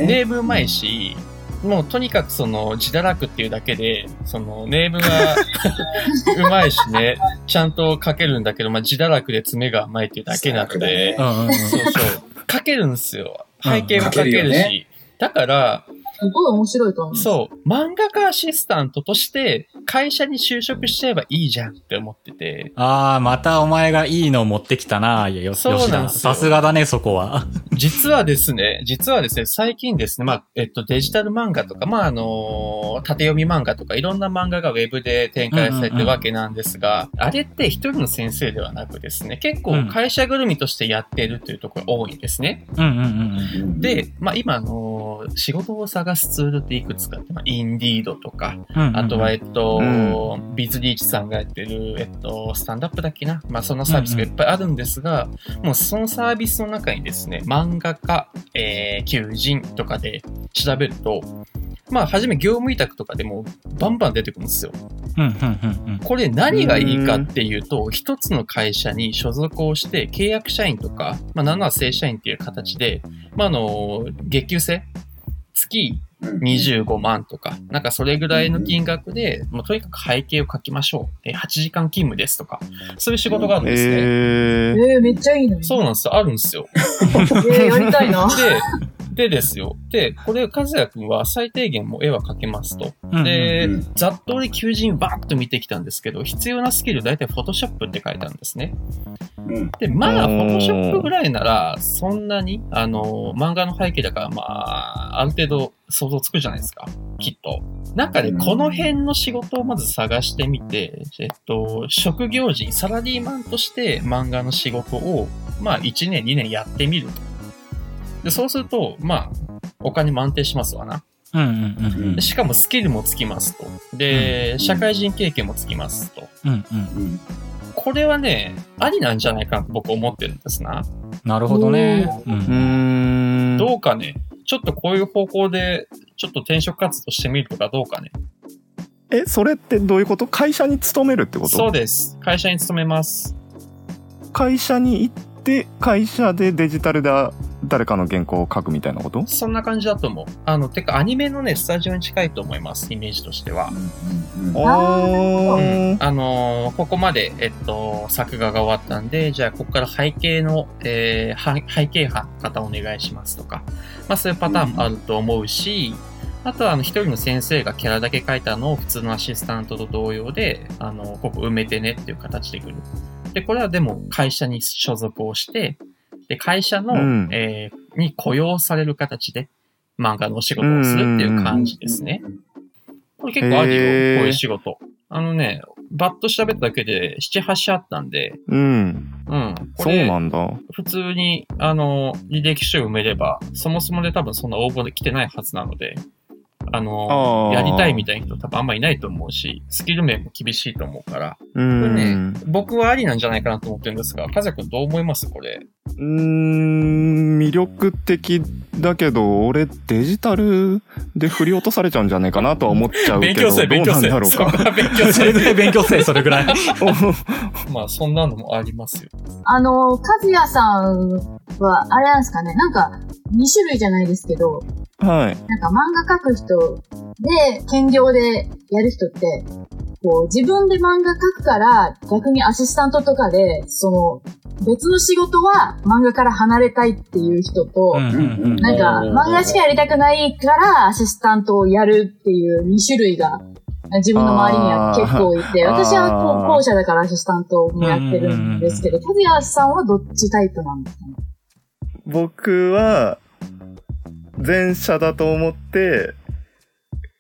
ネームうまいし、もうとにかくその自堕落っていうだけで、そのネームが うまいしね、ちゃんと書けるんだけど、まあ自堕落で爪が甘いっていうだけなので、そうそう、書けるんですよ。背景も書けるし。ね。だから、すごい面白いと思う。そう、漫画家アシスタントとして会社に就職しちゃえばいいじゃんって思ってて、ああ、またお前がいいの持ってきたな、いや、よ、そう。なんですよさすがだね、そこは。実はですね、実はですね、最近ですね、まあ、えっと、デジタル漫画とか、まあ、あの、縦読み漫画とか、いろんな漫画がウェブで展開されてるわけなんですが、あれって一人の先生ではなくですね、結構会社ぐるみとしてやってるというところが多いんですね。うんうんうんうん、で、まあ、今、あの、仕事を探すツールっていくつかって、まあ、インディードとか、うんうん。あとは、えっと、うビズリーチさんがやってる、えっと、スタンダップだっけな？まあ、そのサービスがいっぱいあるんですが、もうそのサービスの中にですね、漫画家、えー、求人とかで調べると、まあ、はじめ業務委託とかでもバンバン出てくるんですよ。うんうんうんうん。これ何がいいかっていうと、一つの会社に所属をして、契約社員とか、まあ、なんなら正社員っていう形で、まあ、あの、月給制月25万とか、なんかそれぐらいの金額で、もうとにかく背景を書きましょう。え、8時間勤務ですとか、そういう仕事があるんですね。ええー。ー、めっちゃいいのに。そうなんですよ。あるんですよ。えー、やりたいな。で、でですよ。で、これ、和也くんは最低限もう絵は描けますと。うんでうん、ざっと俺求人バーッと見てきたんですけど、必要なスキル大体フォトショップって書いてあるんですね。うん。で、まあ、フォトショップぐらいなら、そんなに、あの、漫画の背景だから、まあ、ある程度想像つくじゃないですか。きっと。なんかね、うんこの辺の仕事をまず探してみて、えっと、職業人、サラリーマンとして漫画の仕事を、まあ、1年、2年やってみると。で、そうすると、まあ、お金も安定しますわな。うんうんうんでしかもスキルもつきますと。で、社会人経験もつきますと。うんうん。うん。これはね、ありなんじゃないかなと僕思ってるんですな。なるほどね。う。うんん。どうかね、ちょっとこういう方向で、ちょっと転職活動してみるとかどうかね。え、それってどういうこと？会社に勤めるってこと？そうです。会社に勤めます。会社に行って、会社でデジタルで誰かの原稿を書くみたいなこと？そんな感じだと思う。あの、てかアニメのね、スタジオに近いと思います、イメージとしては。うん。あうんー。あのーここまで、えっと、作画が終わったんで、じゃあ、ここから背景の、えーは背景派の方お願いしますとか、まあ、そういうパターンもあると思うし、あとは、あの、一人の先生がキャラだけ書いたのを普通のアシスタントと同様で、あの、ここ埋めてねっていう形で来る。で、これはでも、会社に所属をして、で、会社の、うんえーに雇用される形で、漫画のお仕事をするっていう感じですね。これ結構あるよ、こういう仕事。あのね、バッと調べただけで7、8社あったんで、うん。うん。こそうれ、なんだ。普通に、あの、履歴書を埋めれば、そもそもで多分そんな応募で来てないはずなので、あの、やりたいみたいな人多分あんまいないと思うし、スキル面も厳しいと思うから、うこれねん。、僕はありなんじゃないかなと思ってるんですが、かずやくんどう思います？これ。うーん、魅力的だけど、俺デジタルで振り落とされちゃうんじゃないかなとは思っちゃうけど、勉強せえ、勉強せえ。どうなんだろうか。勉強せ勉強せえ、それぐらい。まあ、そんなのもありますよ。あの、かずやさんは、あれなんですかね、なんか、2種類じゃないですけど、はい。なんか漫画描く人で、兼業でやる人って、こう、自分で漫画描くから、逆にアシスタントとかで、その、別の仕事は漫画から離れたいっていう人と、うんうんうんなんか、漫画しかやりたくないから、アシスタントをやるっていう2種類が、自分の周りには結構いて、私は後者だからアシスタントもやってるんですけど、かずやさんはどっちタイプなんですかね？僕は、前者だと思って、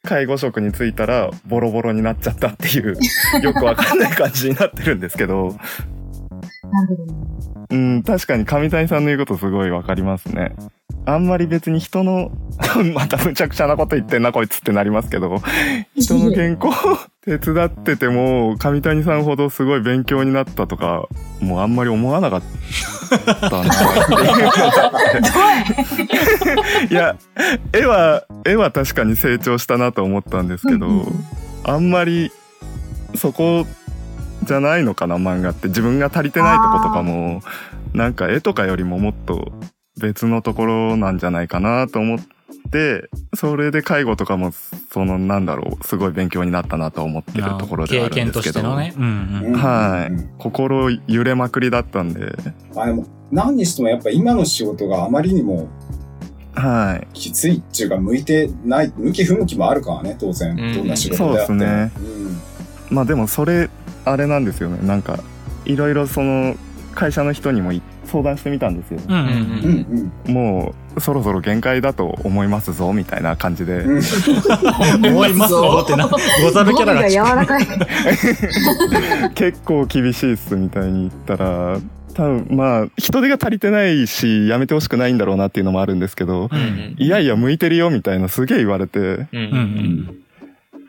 介護職に就いたらボロボロになっちゃったっていう、よくわかんない感じになってるんですけど、なるほど。ね。うん、確かに上谷さんの言うことすごいわかりますね。あんまり別に人の、またむちゃくちゃなこと言ってんなこいつってなりますけど、人の原稿 手伝ってても、上谷さんほどすごい勉強になったとか、もうあんまり思わなかったなっていう。いや、絵は、絵は確かに成長したなと思ったんですけどうんうん、あんまり、そこじゃないのかな、漫画って。自分が足りてないとことかも、なんか絵とかよりももっと別のところなんじゃないかなと思って、それで介護とかも、その、なんだろう、すごい勉強になったなと思ってるところではあ経験とるんですけど。してのね。うんうん。はいうん心揺れまくりだったんで、まあでも、何にしてもやっぱ今の仕事があまりにもはい。きついっていうか向いてない、向き不向きもあるからね、当然。うんどんな仕事であっても。そうですねうんまあでもそれ、あれなんですよね。なんか、いろいろその、会社の人にもい相談してみたんですよ。うんうんうんうん。もう、そろそろ限界だと思いますぞ、みたいな感じで。うん思いますよってな、ござるキャラが柔らかい。結構厳しいっす、みたいに言ったら、多分まあ、人手が足りてないし、やめてほしくないんだろうなっていうのもあるんですけど、うんうんいやいや、向いてるよ、みたいなすげえ言われて、うん。うんうん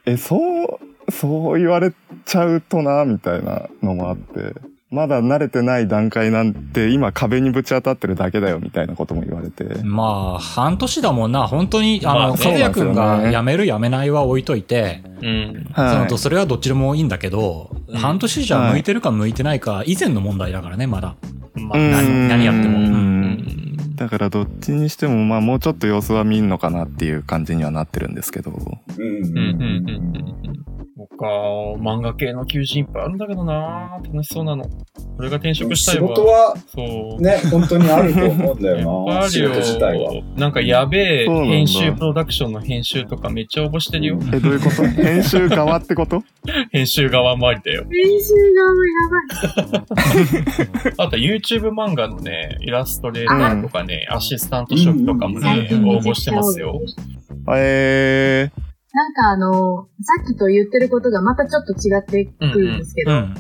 え、そう、そう言われちゃうとな、みたいなのもあって、まだ慣れてない段階なんて、今壁にぶち当たってるだけだよ、みたいなことも言われて。まあ、半年だもんな、本当に、あの、まあそうかずやくんが辞める辞めないは置いといて、うん。そはい。の。それはどっちでもいいんだけど、うん。半年じゃ向いてるか向いてないか、以前の問題だからね、まだ。まあ、うん。何何やっても。ううん。んだからどっちにしても、まあもうちょっと様子は見んのかなっていう感じにはなってるんですけど。うん。うん。うんうんうん。僕は、漫画系の求人いっぱいあるんだけどな楽しそうなの。これが転職したい仕わ。事はそう。ね、本当にあると思うんだよな、仕ある事自体は。よ。なんかやべえ編集プロダクションの編集とかめっちゃ応募してるよ。え、どういうこと？編集側ってこと？編集側もありだよ。練習がやばい。あと YouTube 漫画のね、イラストレーターとかね、アシスタント職とかもね、応募してますよ。えなんかあの、さっきと言ってることがまたちょっと違ってくるんですけど、うん。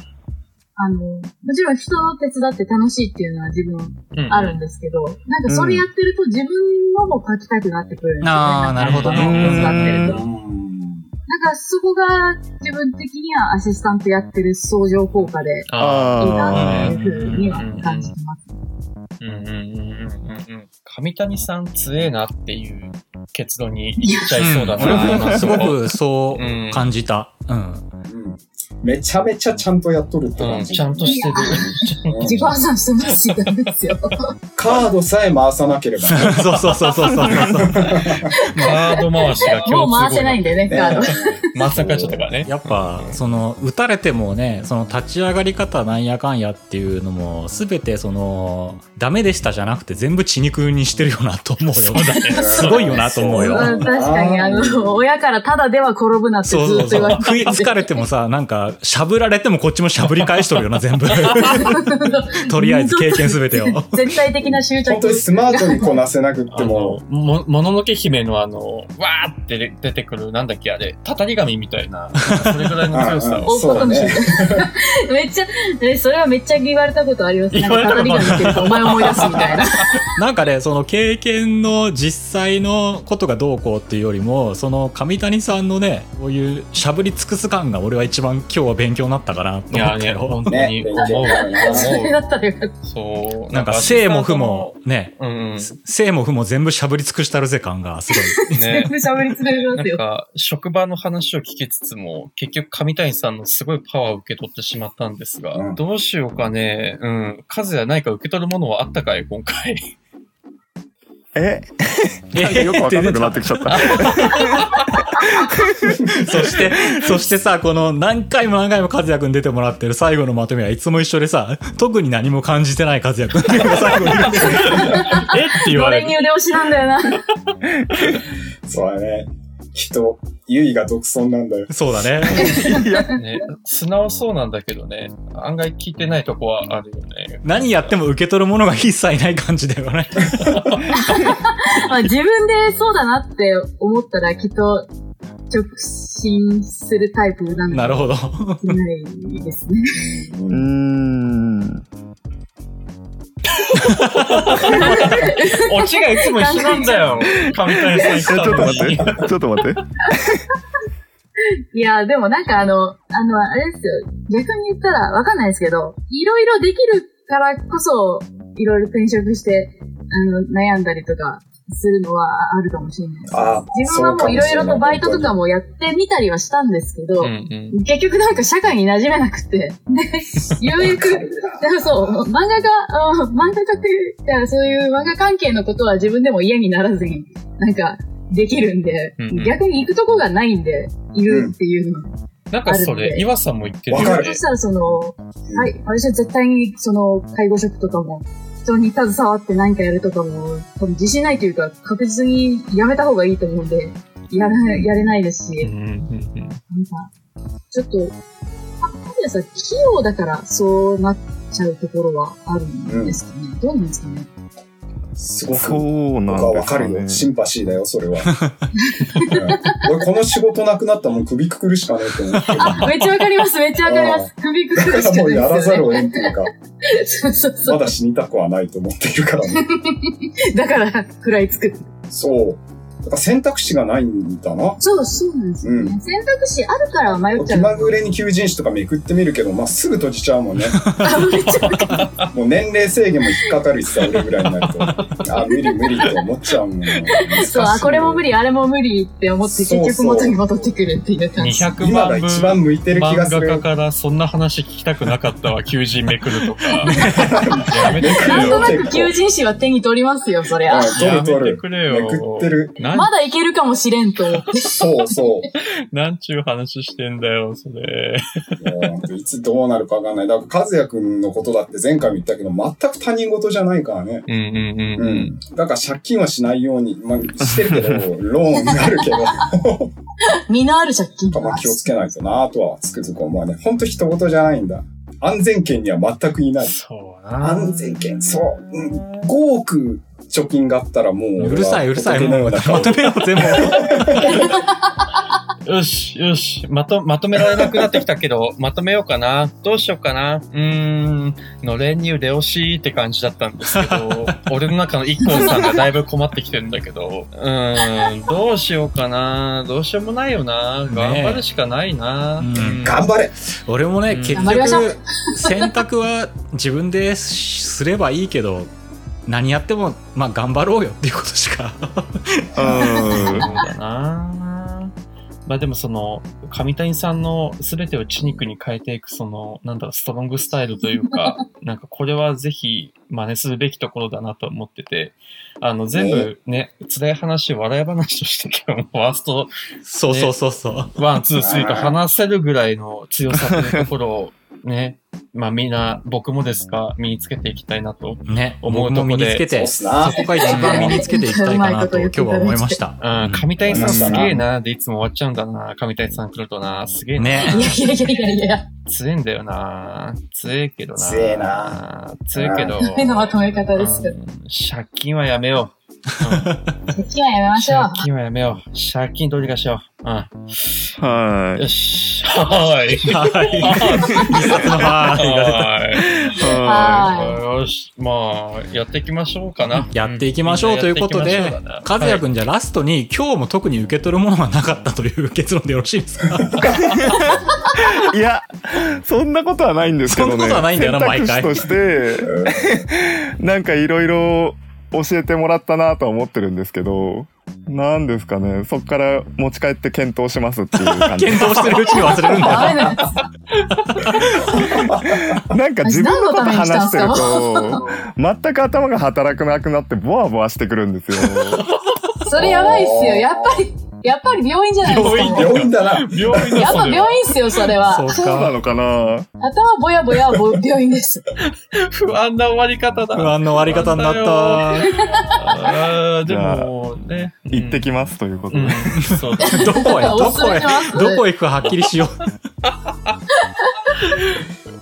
あの、もちろん人の手伝って楽しいっていうのは自分うんあるんですけど、なんかそれやってると自分のも書きたくなってくるんですよね。あーなるほどね手伝ってると。うんなんかそこが自分的にはアシスタントやってる相乗効果であいいあなっていうふうには感じてます。ーうんうんうんうんうんうん。上谷さん強えなっていう結論にいっちゃいそうだな。俺もすご今くそう感じた。うん。うんめちゃめちゃちゃんとやっとるってうん、感じ。ちゃんとしてる。うん自己破産してますし、ダメですよ。カードさえ回さなければね。そうそうそうそうそうそう。カード回しが今日もう回せないんでね、カード。回せなくなっちゃったからね。やっぱ、その、打たれてもね、その立ち上がり方なんやかんやっていうのも、すべてその、ダメでしたじゃなくて全部血肉にしてるよなと思うよ。そうだね。すごいよなと思うよ。うん確かに、あの、親からただでは転ぶなってずそうそうそう。っと言われて食いつかれてもさ、なんか、しゃぶられてもこっちもしゃぶり返しとるよな、全部。とりあえず経験すべてを。絶対的な執着本当にスマートにこなせなくってあもの、、も、もののけ姫のあの、わーって出てくる、なんだっけあれ、たたり神みたいな、それぐらいの強さうんを。そうだね めっちゃ、えそれはめっちゃ言われたことあります。言われたことか語りが似てるとお前思い出すみたいな。なんかね、その経験の実際のことがどうこうっていうよりも、その上谷さんのね、こういうしゃぶり尽くす感が俺は一番今日は勉強になったかなといやね、思ったよ。本当にね思う。思う。そう。なんか、生も負も、ね、うんうん。生も負も全部しゃぶり尽くしたるぜ感がすごい。全。部喋りつれますよ。なんか、職場の話を聞きつつも、結局上谷さんのすごいパワーを受け取ってしまったんですが、うんどうしようかね。うん。数やないか受け取るものはあったかい今回。え？なんかよくわかんなくなってきちゃった。そして、そしてさ、この何回も何回も和也くん出てもらってる最後のまとめはいつも一緒でさ、特に何も感じてない和也くんっていうのが最後にいるんだよねえって言われる。俺に腕押しなんだよな。そうだね。人、優位が独尊なんだよ。そうだね。ね、素直そうなんだけどね、案外聞いてないとこはあるよね。何やっても受け取るものが一切ない感じだよね。まあ自分でそうだなって思ったらきっと直進するタイプなんなるほど。ど。ないですね。うーん。オチがいつも一緒なんだよ。上谷さんちょたっと。待って。ちょっと待って。いや、でもなんかあの、あの、あれですよ。逆に言ったらわかんないですけど、いろいろできるからこそ、いろいろ転職して、あの、悩んだりとかするのはあるかもしれないです。自分はもういろいろとバイトとかも。もやってみたりはしたんですけど、うんうん。結局なんか社会に馴染めなくて、で、ようやく、そう、漫画家、あ漫画家って、そういう漫画関係のことは自分でも嫌にならずに、なんか、できるんで、うんうん逆に行くとこがないんで、いるっていうの。なんかそれ、岩さんも言ってるよねそし。たらその、はい、私は絶対にその介護職とかも、人に携わって何かやるとかも、多分自信ないというか、確実にやめた方がいいと思うんで、やら、やれないですし、うんうんうんなんか、ちょっと、あ、かずやさん、器用だからそうなっちゃうところはあるんですかね。どうなんですかね。すごくそうなん僕はわかるよ。。シンパシーだよ、それは。うん俺、この仕事なくなったらもう首くくるしかねえと思って めっちゃわかります、めっちゃわかります。首くくるしかもうやらざるないを得んっていうか。そうそうそう。まだ死にたくはないと思っているからね。だから、食らいつく。そう。だから選択肢がないんだな。そう、そうなんですよね。う選択肢あるから迷っち気ゃう。まぐれに求人誌とかめくってみるけど、まあ、すぐ閉じちゃうもんね。あめっちゃわかる。もう年齢制限も引っかかるしさ、俺ぐらいになると。あ、無理無理って思っちゃうもん。そう、あ、これも無理。理、あれも無理って思って、結そうそう局元に戻ってくるっていう感じ。200今が万分一番向いてる気がする漫画家。からそんな話聞きたくなかったわ、求人めくるとか。やめてくれよ。なんとなく求人誌は手に取りますよ、そりゃ。うん取やめてる取る。くれよ。めくってる。なんまだいけるかもしれんと思って。そうそう。なんちゅう話してんだよ、それ。もういつどうなるかわかんない。だから、和也くんのことだって前回も言ったけど、全く他人事じゃないからね。うんうんうんううん。ん。だから借金はしないように、まあ、してるけど、ローンがあるけど、身のある借金とかまあ気をつけないとなとはつくづく思うね。ほんと人事じゃないんだ。安全圏には全くいない。そうな。安全圏、そう。うん、5億貯金があったらもう、うるさい、うるさい。もう、まとめよう、全部。よし、よし。まと、まとめられなくなってきたけど、まとめようかな。どうしようかな。うーん、のれんに腕押しって感じだったんですけど、俺の中の一本さんがだいぶ困ってきてるんだけど、うーん、どうしようかな。どうしようもないよな。頑張るしかないな。うんうん頑張れ俺もね、うん結局、選択は自分ですればいいけど、何やっても、まあ頑張ろうよっていうことしか。そうだなまあでもその、神谷さんの全てを血肉に変えていくその、なんだろう、ストロングスタイルというか、なんかこれはぜひ真似するべきところだなと思ってて、あの、全部ね、辛い話、笑い話として今日もワーストそうそうそうそう。ワン、ツー、スリーと話せるぐらいの強さというところをね、まあみんな、僕もですが、身につけていきたいなと。ね、思う僕も身につけて、そこが一番身につけていきたいかなと 今日は思いました。うん、神谷さんすうんげえな、でいつも終わっちゃうんだな、神谷さん来るとな、すげえな。ね。いやいやいやいやいや、強えんだよな。強えけどな。強えな。強えけど。目のまとめ方です。借金はやめよう。借金はやめましょう。借金はやめよう。借金どうにかし。よう。うん。はよし。はーい。はい。一冊のはーい。が出た。はい。い。ははよし。まあ、やってい。きましょうかな。やってい。きましょうとい。うことでみんなやってい。きましょう、和也くんじゃあラストに今日も特に受け取るものがなかったとい。う結論でよろしい。ですかい。い。や、そんなことはない。んですけどね。そんなことはない。んだよな選択肢として、なんかい。ろい。ろ教えてもらったなとは思ってるんですけど、なんですかね、そっから持ち帰って検討しますっていう感じ。検討してるうちに忘れるんだな。なんか自分のこと話してると、全く頭が働かなくなってボワボワしてくるんですよ。それやばいっすよ。やっぱり、やっぱり病院じゃないですか。病院病院だな。病院だやっぱ病院っすよ、それは。そうそうなか。のかな頭ぼやぼやはぼ病院です。不安な終わり方だ。不安の終わり方になった。あーでも、ね。行ってきますということで。うん。そうだ。どこへ、どこへどこへ行くかはっきりしよう。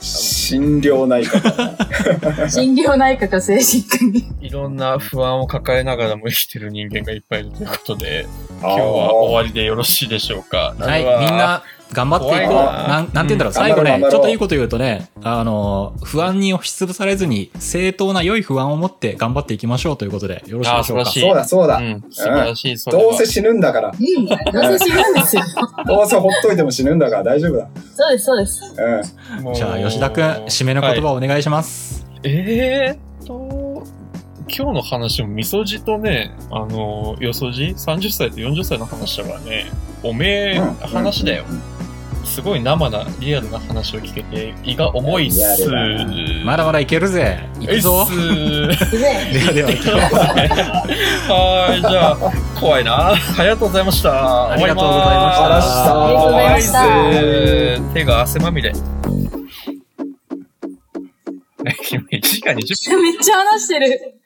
心療内科だな。心療内科か精神科に。いろんな不安を抱えながらも生きてる人間がいっぱいいるということで、今今日は終わりでよろしいでしょうか。はい、みんな頑張っていこう。ななん、なんて言うんだろう、うん最後ねちょっといいこと言うとね、あの、不安に押しつぶされずに、正当な良い不安を持って頑張っていきましょうということで、よろしいでしょうか？あー素晴らし。いそうだそうだ。うん、素晴らしい。どうせ死ぬんだから。うん。どうせ死ぬんですよ。どうせほっといても死ぬんだから大丈夫だ。そうです、そうです。うん。じゃあ、吉田くん、締めの言葉はいをお願いします。えーっと、今日の話も、みそじとね、あの、よそじ ?30 歳と40歳の話だからね、おめえうん話だよ。すごい生な、リアルな話を聞けて、胃が重いっす。まだまだいけるぜ。いくぞ。ではでは。はい、じゃあ、怖いな。ありがとうございました。ありがとうございましたありがとうございました手が汗まみれ。1時間20分めっちゃ話してる。